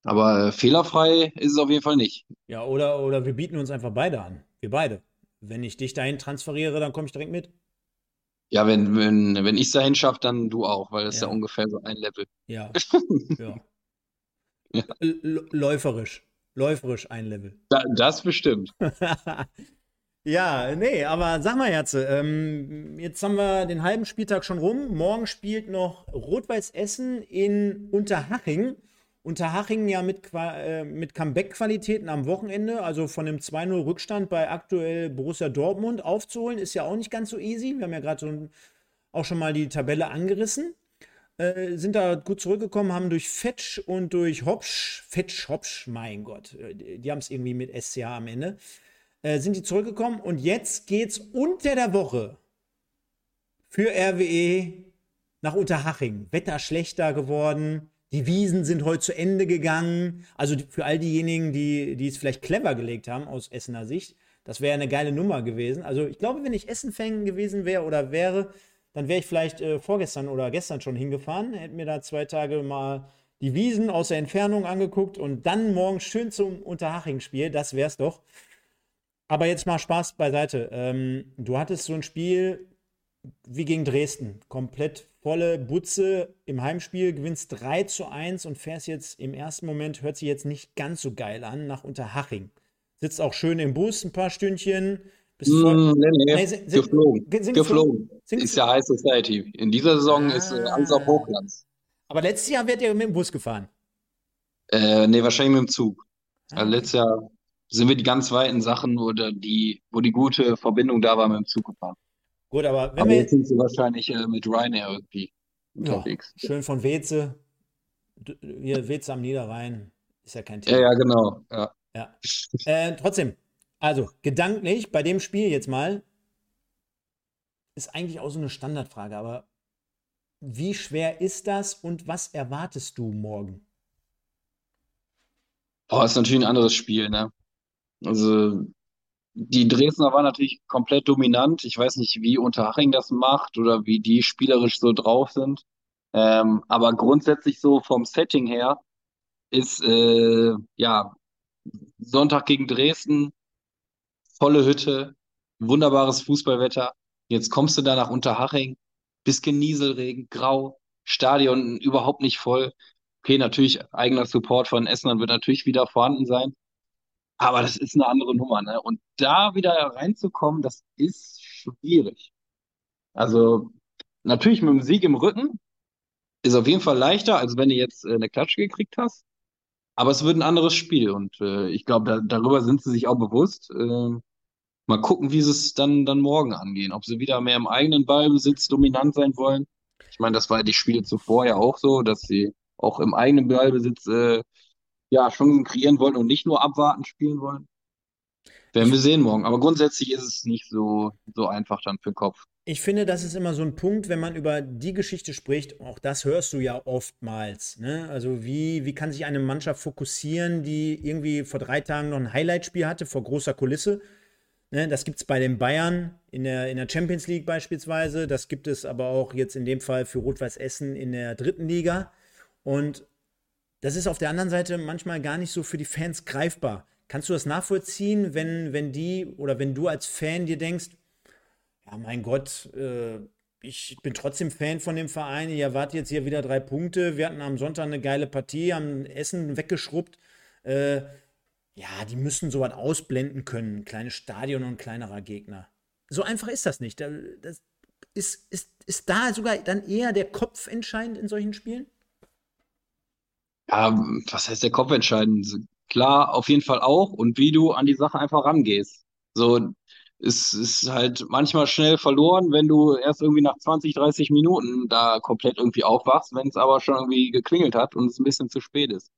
Aber äh, fehlerfrei ist es auf jeden Fall nicht. Ja, oder, oder wir bieten uns einfach beide an. Wir beide. Wenn ich dich dahin transferiere, dann komme ich direkt mit. Ja, wenn, wenn, wenn ich es dahin schaffe, dann du auch, weil das ist ja Ja. ungefähr so ein Level. Ja, ja. Ja. Läuferisch. Läuferisch ein Level. Da, das bestimmt. Ja, nee, aber sag mal, Herze, ähm, jetzt haben wir den halben Spieltag schon rum. Morgen spielt noch Rot-Weiß Essen in Unterhaching. Unterhaching ja mit, äh, mit Comeback-Qualitäten am Wochenende, also von dem 2-0 Rückstand bei aktuell Borussia Dortmund aufzuholen, ist ja auch nicht ganz so easy. Wir haben ja gerade so auch schon mal die Tabelle angerissen. Äh, sind da gut zurückgekommen, haben durch Fetsch und durch Hopsch, Fetsch, Hopsch, mein Gott, äh, die, haben es irgendwie mit SCA am Ende äh, sind die zurückgekommen und jetzt geht's unter der Woche für RWE nach Unterhaching. Wetter schlechter geworden. Die Wiesen sind heute zu Ende gegangen. Also für all diejenigen, die, die es vielleicht clever gelegt haben aus Essener Sicht, das wäre eine geile Nummer gewesen. Also ich glaube, wenn ich Essen-Fan gewesen wäre oder wäre, dann wäre ich vielleicht äh, vorgestern oder gestern schon hingefahren, hätte mir da zwei Tage mal die Wiesen aus der Entfernung angeguckt und dann morgen schön zum Unterhaching-Spiel. Das wär's doch. Aber jetzt mal Spaß beiseite. Ähm, du hattest so ein Spiel wie gegen Dresden. Komplett volle Butze im Heimspiel, gewinnst 3 zu 1 und fährst jetzt im ersten Moment, hört sich jetzt nicht ganz so geil an, nach Unterhaching. Sitzt auch schön im Bus ein paar Stündchen. Bist voll, Mm, nee, nee, Nee, sind- geflogen. sind geflogen. Sind Ist ja High Society. In dieser Saison ist äh, alles auf Ah. Hochglanz. aber letztes Jahr wird ihr mit dem Bus gefahren. Äh, nee, wahrscheinlich mit dem Zug. Ah, Also letztes Jahr sind wir die ganz weiten Sachen oder die, wo die gute Verbindung da war, mit dem Zug gefahren. Gut, aber wenn Aber wir jetzt sind sie wahrscheinlich äh, mit Ryanair irgendwie ja, unterwegs. schön von Weze, hier Weze am Niederrhein, ist ja kein Ja, Thema. ja, genau. Ja. Ja. Äh, trotzdem, also gedanklich bei dem Spiel jetzt mal, ist eigentlich auch so eine Standardfrage, aber wie schwer ist das und was erwartest du morgen? Boah, ist natürlich ein anderes Spiel, ne? Also, die Dresdner waren natürlich komplett dominant. Ich weiß nicht, wie Unterhaching das macht oder wie die spielerisch so drauf sind. Ähm, aber grundsätzlich so vom Setting her ist, äh, ja, Sonntag gegen Dresden, volle Hütte, wunderbares Fußballwetter. Jetzt kommst du da nach Unterhaching, bisschen Nieselregen, grau, Stadion überhaupt nicht voll. Okay, natürlich eigener Support von Essenern wird natürlich wieder vorhanden sein. Aber das ist eine andere Nummer, ne? Und da wieder reinzukommen, das ist schwierig. Also natürlich mit dem Sieg im Rücken ist auf jeden Fall leichter, als wenn du jetzt äh, eine Klatsche gekriegt hast. Aber es wird ein anderes Spiel und äh, ich glaube, da, darüber sind sie sich auch bewusst. Äh, mal gucken, wie sie es dann, dann morgen angehen. Ob sie wieder mehr im eigenen Ballbesitz dominant sein wollen. Ich meine, das war ja die Spiele zuvor ja auch so, dass sie auch im eigenen Ballbesitz äh, ja, Chancen kreieren wollen und nicht nur abwarten spielen wollen. Werden wir sehen morgen. Aber grundsätzlich ist es nicht so, so einfach dann für den Kopf. Ich finde, das ist immer so ein Punkt, wenn man über die Geschichte spricht, auch das hörst du ja oftmals. Ne? Also wie, wie kann sich eine Mannschaft fokussieren, die irgendwie vor drei Tagen noch ein Highlight-Spiel hatte, vor großer Kulisse? Ne? Das gibt es bei den Bayern in der, in der Champions League beispielsweise. Das gibt es aber auch jetzt in dem Fall für Rot-Weiß Essen in der dritten Liga. Und das ist auf der anderen Seite manchmal gar nicht so für die Fans greifbar. Kannst du das nachvollziehen, wenn, wenn die oder wenn du als Fan dir denkst, ja, mein Gott, äh, ich bin trotzdem Fan von dem Verein. Ihr erwartet jetzt hier wieder drei Punkte. Wir hatten am Sonntag eine geile Partie, haben Essen weggeschrubbt. Äh, ja, die müssen sowas ausblenden können. Kleines Stadion und ein kleinerer Gegner. So einfach ist das nicht. Das ist, ist, ist da sogar dann eher der Kopf entscheidend in solchen Spielen? Ja, was heißt der Kopf entscheidend? Klar, auf jeden Fall auch. Und wie du an die Sache einfach rangehst. So, ist, ist halt manchmal schnell verloren, wenn du erst irgendwie nach 20, 30 Minuten da komplett irgendwie aufwachst, wenn es aber schon irgendwie geklingelt hat und es ein bisschen zu spät ist.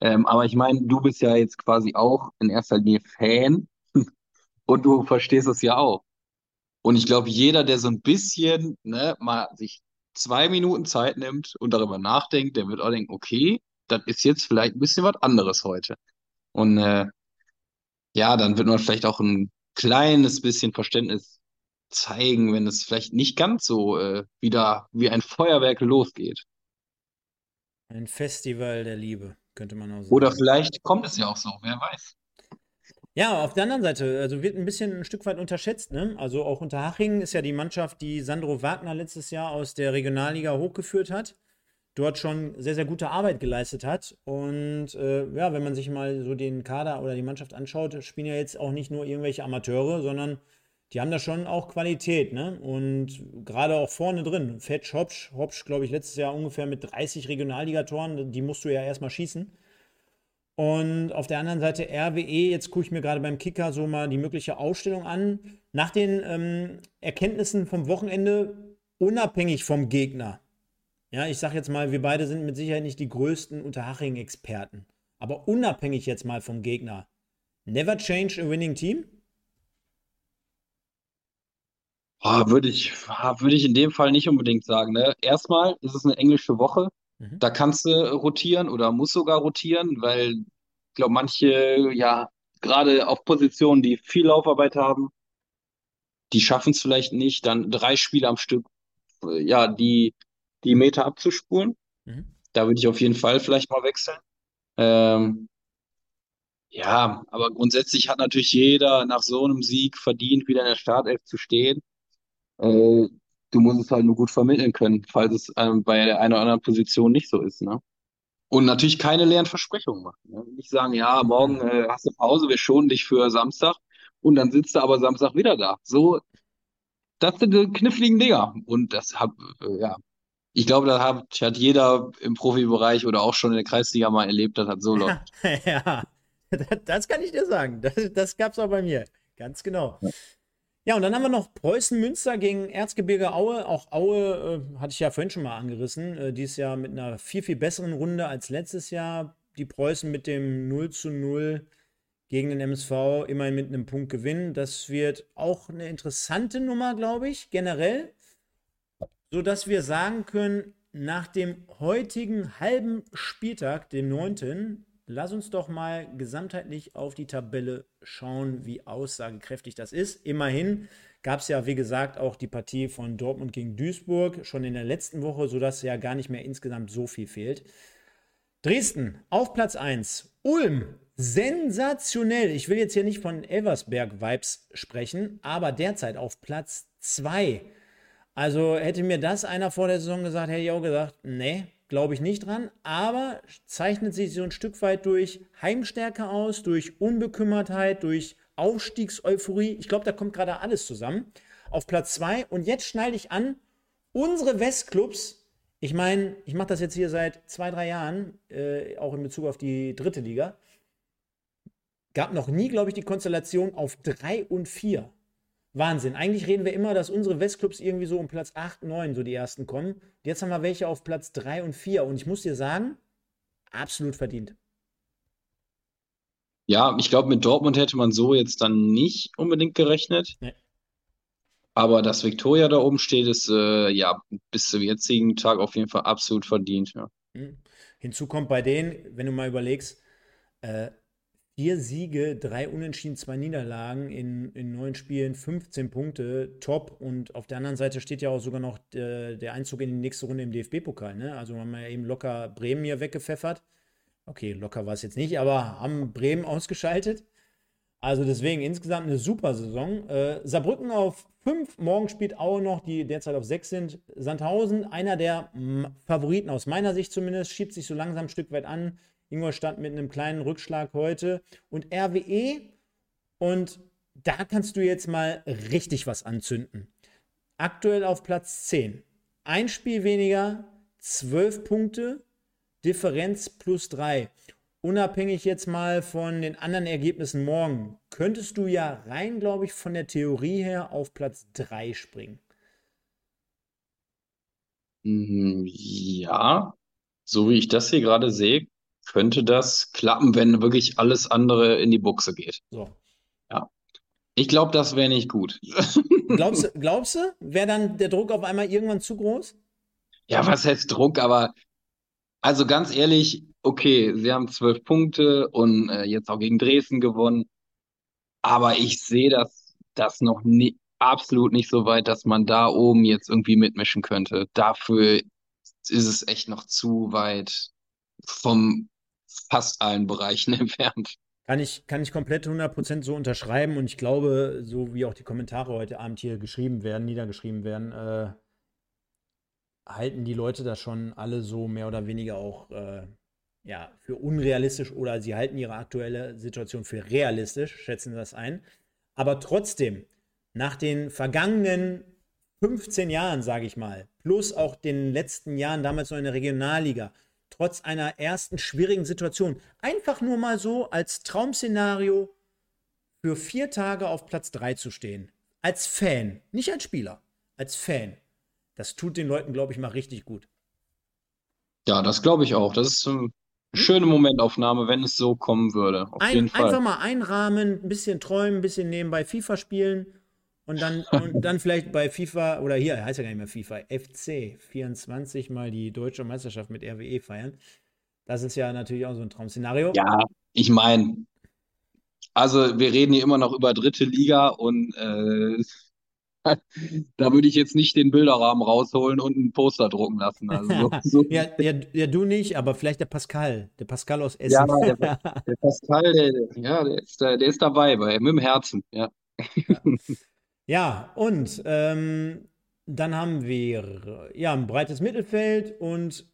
Ähm, aber ich meine, du bist ja jetzt quasi auch in erster Linie Fan und du verstehst es ja auch. Und ich glaube, jeder, der so ein bisschen ne, mal sich zwei Minuten Zeit nimmt und darüber nachdenkt, der wird auch denken, okay, das ist jetzt vielleicht ein bisschen was anderes heute. Und äh, ja, dann wird man vielleicht auch ein kleines bisschen Verständnis zeigen, wenn es vielleicht nicht ganz so äh, wieder wie ein Feuerwerk losgeht. Ein Festival der Liebe, könnte man auch sagen. Oder vielleicht kommt es ja auch so, wer weiß. Ja, auf der anderen Seite, also wird ein bisschen ein Stück weit unterschätzt, ne? Also auch Unterhaching ist ja die Mannschaft, die Sandro Wagner letztes Jahr aus der Regionalliga hochgeführt hat dort schon sehr, sehr gute Arbeit geleistet hat. Und äh, ja, wenn man sich mal so den Kader oder die Mannschaft anschaut, spielen ja jetzt auch nicht nur irgendwelche Amateure, sondern die haben da schon auch Qualität. Ne? Und gerade auch vorne drin, Fetch Hopsch, Hopsch, glaube ich, letztes Jahr ungefähr mit 30 Regionalligatoren, die musst du ja erstmal schießen. Und auf der anderen Seite RWE, jetzt gucke ich mir gerade beim Kicker so mal die mögliche Ausstellung an. Nach den ähm, Erkenntnissen vom Wochenende, unabhängig vom Gegner, ja, ich sag jetzt mal, wir beide sind mit Sicherheit nicht die größten Unterhaching-Experten. Aber unabhängig jetzt mal vom Gegner. Never change a winning team? Oh, würde ich, würde ich in dem Fall nicht unbedingt sagen. Ne? Erstmal ist es eine englische Woche. Mhm. Da kannst du rotieren oder musst sogar rotieren, weil ich glaube, manche, ja, gerade auf Positionen, die viel Laufarbeit haben, die schaffen es vielleicht nicht, dann drei Spiele am Stück, ja, die die Meter abzuspulen. Mhm. Da würde ich auf jeden Fall vielleicht mal wechseln. Ähm, ja, aber grundsätzlich hat natürlich jeder nach so einem Sieg verdient, wieder in der Startelf zu stehen. Äh, du musst es halt nur gut vermitteln können, falls es ähm, bei der einen oder anderen Position nicht so ist. Ne? Und natürlich keine leeren Versprechungen machen. Ne? Nicht sagen, ja, morgen äh, hast du Pause, wir schonen dich für Samstag und dann sitzt du aber Samstag wieder da. So, das sind die kniffligen Dinger. Und das hab, äh, ja, ich glaube, das hat, hat jeder im Profibereich oder auch schon in der Kreisliga mal erlebt, das hat so läuft. ja, das kann ich dir sagen. Das, das gab es auch bei mir. Ganz genau. Ja. ja. und dann haben wir noch Preußen Münster gegen Erzgebirge Aue. Auch Aue äh, hatte ich ja vorhin schon mal angerissen. Äh, dieses Jahr mit einer viel, viel besseren Runde als letztes Jahr. Die Preußen mit dem 0 zu 0 gegen den MSV immerhin mit einem Punkt gewinnen. Das wird auch eine interessante Nummer, glaube ich, generell sodass wir sagen können, nach dem heutigen halben Spieltag, dem 9., lass uns doch mal gesamtheitlich auf die Tabelle schauen, wie aussagekräftig das ist. Immerhin gab es ja, wie gesagt, auch die Partie von Dortmund gegen Duisburg schon in der letzten Woche, sodass ja gar nicht mehr insgesamt so viel fehlt. Dresden auf Platz 1. Ulm, sensationell. Ich will jetzt hier nicht von Elversberg-Vibes sprechen, aber derzeit auf Platz 2 also hätte mir das einer vor der Saison gesagt, hätte ich auch gesagt, nee, glaube ich nicht dran. Aber zeichnet sich so ein Stück weit durch Heimstärke aus, durch Unbekümmertheit, durch Aufstiegseuphorie. Ich glaube, da kommt gerade alles zusammen. Auf Platz 2. Und jetzt schneide ich an, unsere Westclubs, ich meine, ich mache das jetzt hier seit zwei, drei Jahren, äh, auch in Bezug auf die dritte Liga. gab noch nie, glaube ich, die Konstellation auf 3 und 4. Wahnsinn. Eigentlich reden wir immer, dass unsere Westclubs irgendwie so um Platz 8, 9 so die ersten kommen. Jetzt haben wir welche auf Platz 3 und 4. Und ich muss dir sagen, absolut verdient. Ja, ich glaube, mit Dortmund hätte man so jetzt dann nicht unbedingt gerechnet. Nee. Aber dass Victoria da oben steht, ist äh, ja bis zum jetzigen Tag auf jeden Fall absolut verdient. Ja. Mhm. Hinzu kommt bei denen, wenn du mal überlegst, äh, vier Siege, drei Unentschieden, zwei Niederlagen in, in neun Spielen, 15 Punkte, top. Und auf der anderen Seite steht ja auch sogar noch der, der Einzug in die nächste Runde im DFB-Pokal. Ne? Also haben wir ja eben locker Bremen hier weggepfeffert. Okay, locker war es jetzt nicht, aber haben Bremen ausgeschaltet. Also deswegen insgesamt eine super Saison. Äh, Saarbrücken auf 5, morgen spielt Aue noch, die derzeit auf 6 sind. Sandhausen, einer der Favoriten aus meiner Sicht zumindest, schiebt sich so langsam ein Stück weit an. Ingolstadt mit einem kleinen Rückschlag heute. Und RWE, und da kannst du jetzt mal richtig was anzünden. Aktuell auf Platz 10. Ein Spiel weniger, 12 Punkte, Differenz plus 3. Unabhängig jetzt mal von den anderen Ergebnissen morgen, könntest du ja rein, glaube ich, von der Theorie her auf Platz 3 springen. Mhm, ja, so wie ich das hier gerade sehe, könnte das klappen, wenn wirklich alles andere in die Buchse geht. So. Ja. Ich glaube, das wäre nicht gut. Glaubst, glaubst du, wäre dann der Druck auf einmal irgendwann zu groß? Ja, was heißt Druck? Aber also ganz ehrlich, okay, sie haben zwölf Punkte und äh, jetzt auch gegen Dresden gewonnen. Aber ich sehe das, das noch nie, absolut nicht so weit, dass man da oben jetzt irgendwie mitmischen könnte. Dafür ist es echt noch zu weit vom fast allen Bereichen entfernt. Kann ich, kann ich komplett 100% so unterschreiben und ich glaube, so wie auch die Kommentare heute Abend hier geschrieben werden, niedergeschrieben werden, äh, halten die Leute das schon alle so mehr oder weniger auch äh, ja, für unrealistisch oder sie halten ihre aktuelle Situation für realistisch, schätzen das ein. Aber trotzdem, nach den vergangenen 15 Jahren, sage ich mal, plus auch den letzten Jahren damals noch in der Regionalliga, trotz einer ersten schwierigen Situation. Einfach nur mal so als Traumszenario für vier Tage auf Platz 3 zu stehen. Als Fan, nicht als Spieler, als Fan. Das tut den Leuten, glaube ich, mal richtig gut. Ja, das glaube ich auch. Das ist eine hm? schöne Momentaufnahme, wenn es so kommen würde. Auf ein, jeden Fall. Einfach mal einrahmen, ein bisschen träumen, ein bisschen nebenbei FIFA spielen und dann, und dann vielleicht bei FIFA, oder hier heißt ja gar nicht mehr FIFA, FC 24 mal die deutsche Meisterschaft mit RWE feiern. Das ist ja natürlich auch so ein Traum-Szenario. Ja, ich meine, also wir reden hier immer noch über dritte Liga und äh, da würde ich jetzt nicht den Bilderrahmen rausholen und ein Poster drucken lassen. Also so, so. ja, ja, ja, du nicht, aber vielleicht der Pascal, der Pascal aus Essen. Ja, der, der Pascal, der, ja, der ist, der ist dabei, bei, mit dem Herzen, ja. ja. Ja, und ähm, dann haben wir ja ein breites Mittelfeld und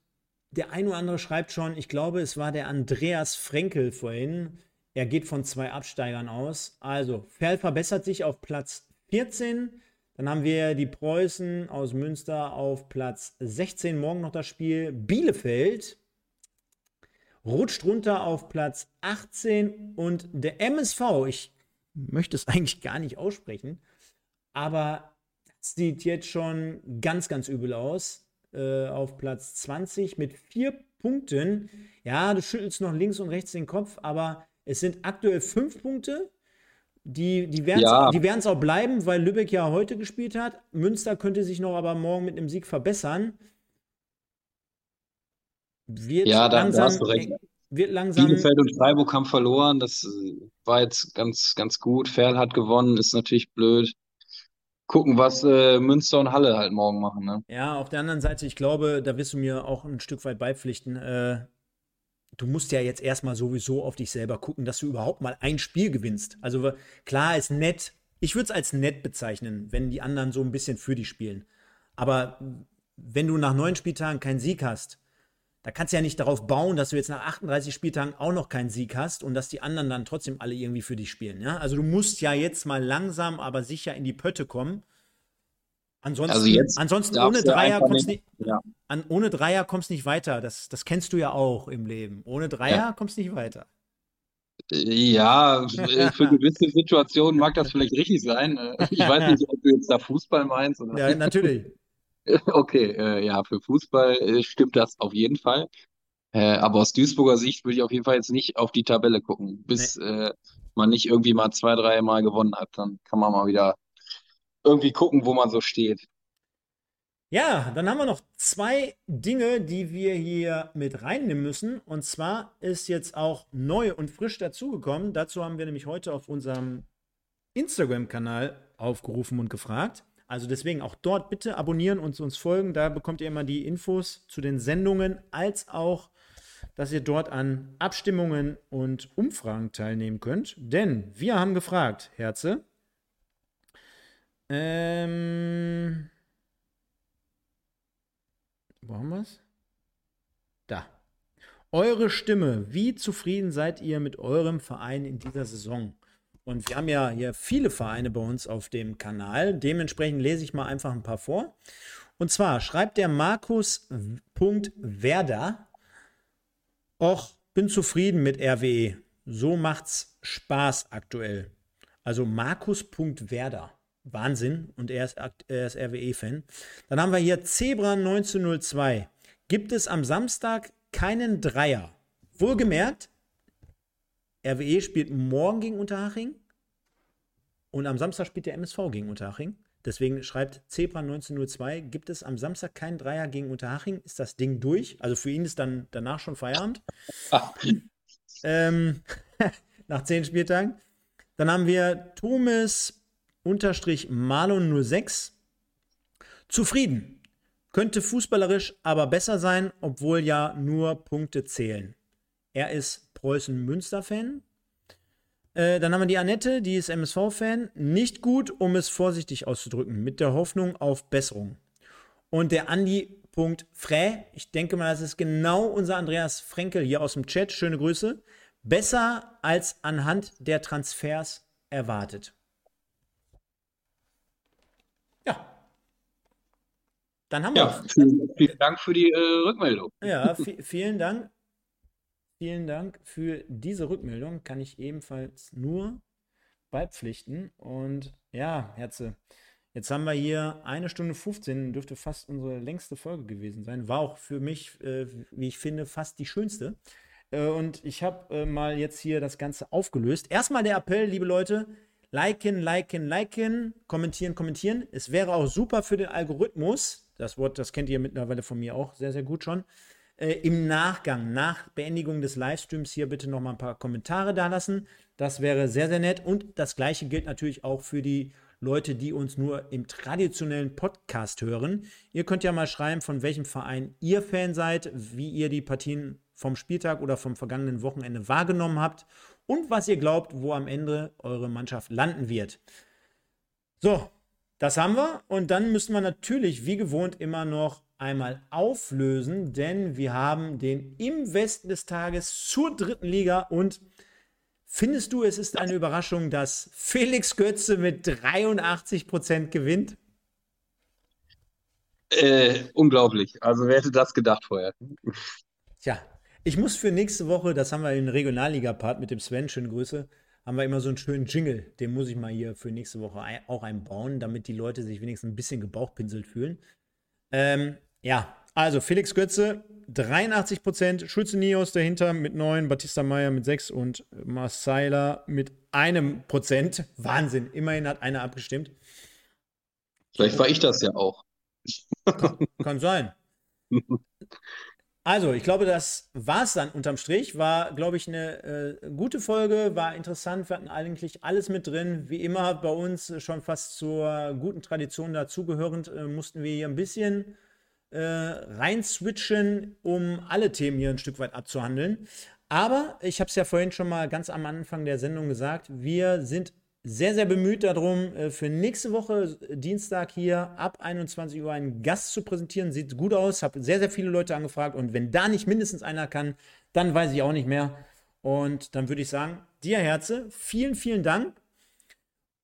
der ein oder andere schreibt schon, ich glaube, es war der Andreas Frenkel vorhin. Er geht von zwei Absteigern aus. Also, Ferl verbessert sich auf Platz 14. Dann haben wir die Preußen aus Münster auf Platz 16. Morgen noch das Spiel. Bielefeld rutscht runter auf Platz 18. Und der MSV, ich möchte es eigentlich gar nicht aussprechen, aber das sieht jetzt schon ganz, ganz übel aus. Äh, auf Platz 20 mit vier Punkten. Ja, du schüttelst noch links und rechts den Kopf, aber es sind aktuell fünf Punkte. Die, die werden es ja. auch bleiben, weil Lübeck ja heute gespielt hat. Münster könnte sich noch aber morgen mit einem Sieg verbessern. Wird ja, da, langsam, hast du recht. Wird langsam. Bielefeld und Freiburg haben verloren. Das äh, war jetzt ganz, ganz gut. Ferl hat gewonnen, ist natürlich blöd gucken, was äh, Münster und Halle halt morgen machen. Ne? Ja, auf der anderen Seite, ich glaube, da wirst du mir auch ein Stück weit beipflichten. Äh, du musst ja jetzt erstmal sowieso auf dich selber gucken, dass du überhaupt mal ein Spiel gewinnst. Also klar ist nett, ich würde es als nett bezeichnen, wenn die anderen so ein bisschen für dich spielen. Aber wenn du nach neun Spieltagen keinen Sieg hast, da kannst du ja nicht darauf bauen, dass du jetzt nach 38 Spieltagen auch noch keinen Sieg hast und dass die anderen dann trotzdem alle irgendwie für dich spielen. Ja? Also du musst ja jetzt mal langsam, aber sicher in die Pötte kommen. Ansonsten, also ansonsten ohne Dreier kommst nicht, ja. an, ohne Dreier kommst nicht weiter. Das, das kennst du ja auch im Leben. Ohne Dreier ja. kommst nicht weiter. Ja, für gewisse Situationen mag das vielleicht richtig sein. Ich weiß nicht, ob du jetzt da Fußball meinst. Oder? Ja, natürlich. Okay, äh, ja, für Fußball äh, stimmt das auf jeden Fall. Äh, aber aus Duisburger Sicht würde ich auf jeden Fall jetzt nicht auf die Tabelle gucken. Bis äh, man nicht irgendwie mal zwei, drei Mal gewonnen hat, dann kann man mal wieder irgendwie gucken, wo man so steht. Ja, dann haben wir noch zwei Dinge, die wir hier mit reinnehmen müssen. Und zwar ist jetzt auch neu und frisch dazugekommen. Dazu haben wir nämlich heute auf unserem Instagram-Kanal aufgerufen und gefragt. Also deswegen auch dort bitte abonnieren und uns folgen. Da bekommt ihr immer die Infos zu den Sendungen, als auch, dass ihr dort an Abstimmungen und Umfragen teilnehmen könnt. Denn wir haben gefragt, Herze. Ähm wo haben wir es? Da. Eure Stimme. Wie zufrieden seid ihr mit eurem Verein in dieser Saison? Und wir haben ja hier viele Vereine bei uns auf dem Kanal. Dementsprechend lese ich mal einfach ein paar vor. Und zwar schreibt der Markus.werder. Och, bin zufrieden mit RWE. So macht's Spaß aktuell. Also Markus.werder. Wahnsinn. Und er ist, er ist RWE-Fan. Dann haben wir hier Zebra 1902. Gibt es am Samstag keinen Dreier? Wohlgemerkt, RWE spielt morgen gegen Unterhaching und am Samstag spielt der MSV gegen Unterhaching. Deswegen schreibt Zebra 1902, gibt es am Samstag keinen Dreier gegen Unterhaching? Ist das Ding durch? Also für ihn ist dann danach schon Feierabend. ähm, nach zehn Spieltagen. Dann haben wir Thomas unterstrich Marlon 06. Zufrieden. Könnte fußballerisch aber besser sein, obwohl ja nur Punkte zählen. Er ist Preußen-Münster-Fan. Äh, dann haben wir die Annette, die ist MSV-Fan. Nicht gut, um es vorsichtig auszudrücken, mit der Hoffnung auf Besserung. Und der Andi. Frä, ich denke mal, das ist genau unser Andreas Frenkel hier aus dem Chat. Schöne Grüße. Besser als anhand der Transfers erwartet. Dann haben ja, wir. Vielen, vielen Dank für die äh, Rückmeldung. Ja, vielen Dank. Vielen Dank für diese Rückmeldung. Kann ich ebenfalls nur beipflichten. Und ja, Herze, jetzt haben wir hier eine Stunde 15, dürfte fast unsere längste Folge gewesen sein. War auch für mich, äh, wie ich finde, fast die schönste. Äh, und ich habe äh, mal jetzt hier das Ganze aufgelöst. Erstmal der Appell, liebe Leute, liken, liken, liken, kommentieren, kommentieren. Es wäre auch super für den Algorithmus, das Wort, das kennt ihr mittlerweile von mir auch sehr, sehr gut schon. Äh, Im Nachgang, nach Beendigung des Livestreams hier bitte noch mal ein paar Kommentare da lassen. Das wäre sehr, sehr nett. Und das gleiche gilt natürlich auch für die Leute, die uns nur im traditionellen Podcast hören. Ihr könnt ja mal schreiben, von welchem Verein ihr Fan seid, wie ihr die Partien vom Spieltag oder vom vergangenen Wochenende wahrgenommen habt und was ihr glaubt, wo am Ende eure Mannschaft landen wird. So, das haben wir und dann müssen wir natürlich wie gewohnt immer noch einmal auflösen, denn wir haben den im Westen des Tages zur dritten Liga und findest du, es ist eine Überraschung, dass Felix Götze mit 83 Prozent gewinnt? Äh, unglaublich. Also wer hätte das gedacht vorher? Tja, ich muss für nächste Woche, das haben wir in Regionalliga-Part mit dem Sven, schöne Grüße, haben wir immer so einen schönen Jingle. Den muss ich mal hier für nächste Woche auch einbauen, damit die Leute sich wenigstens ein bisschen gebauchpinselt fühlen. Ähm, ja, also Felix Götze, 83 Prozent, Schulze Nios dahinter mit 9, Batista Meyer mit 6 und Marcela mit einem Prozent. Wahnsinn, immerhin hat einer abgestimmt. Vielleicht war ich das ja auch. Kann, kann sein. Also, ich glaube, das war es dann unterm Strich. War, glaube ich, eine äh, gute Folge, war interessant. Wir hatten eigentlich alles mit drin. Wie immer bei uns schon fast zur guten Tradition dazugehörend, äh, mussten wir hier ein bisschen äh, rein switchen, um alle Themen hier ein Stück weit abzuhandeln. Aber ich habe es ja vorhin schon mal ganz am Anfang der Sendung gesagt, wir sind sehr, sehr bemüht darum, äh, für nächste Woche äh, Dienstag hier ab 21 Uhr einen Gast zu präsentieren. Sieht gut aus, habe sehr, sehr viele Leute angefragt und wenn da nicht mindestens einer kann, dann weiß ich auch nicht mehr. Und dann würde ich sagen, dir Herze, vielen, vielen Dank.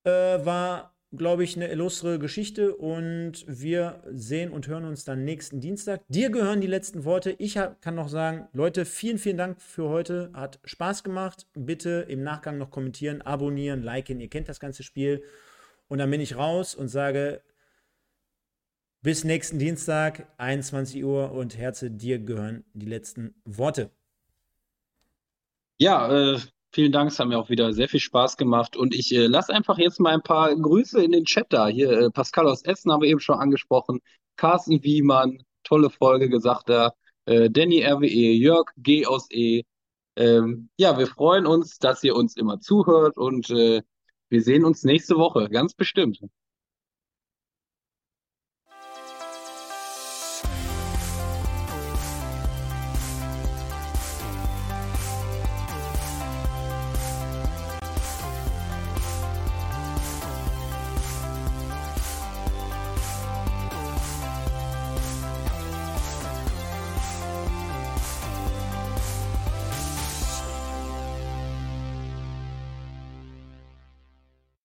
Äh, war glaube ich, eine illustre Geschichte und wir sehen und hören uns dann nächsten Dienstag. Dir gehören die letzten Worte. Ich kann noch sagen, Leute, vielen, vielen Dank für heute. Hat Spaß gemacht. Bitte im Nachgang noch kommentieren, abonnieren, liken. Ihr kennt das ganze Spiel. Und dann bin ich raus und sage bis nächsten Dienstag, 21 Uhr und Herze, dir gehören die letzten Worte. Ja, äh, Vielen Dank, es hat mir auch wieder sehr viel Spaß gemacht. Und ich äh, lasse einfach jetzt mal ein paar Grüße in den Chat da. Hier, äh, Pascal aus Essen haben wir eben schon angesprochen. Carsten Wiemann, tolle Folge, gesagt er. Äh, Danny RWE, Jörg G aus E. Ähm, ja, wir freuen uns, dass ihr uns immer zuhört und äh, wir sehen uns nächste Woche, ganz bestimmt.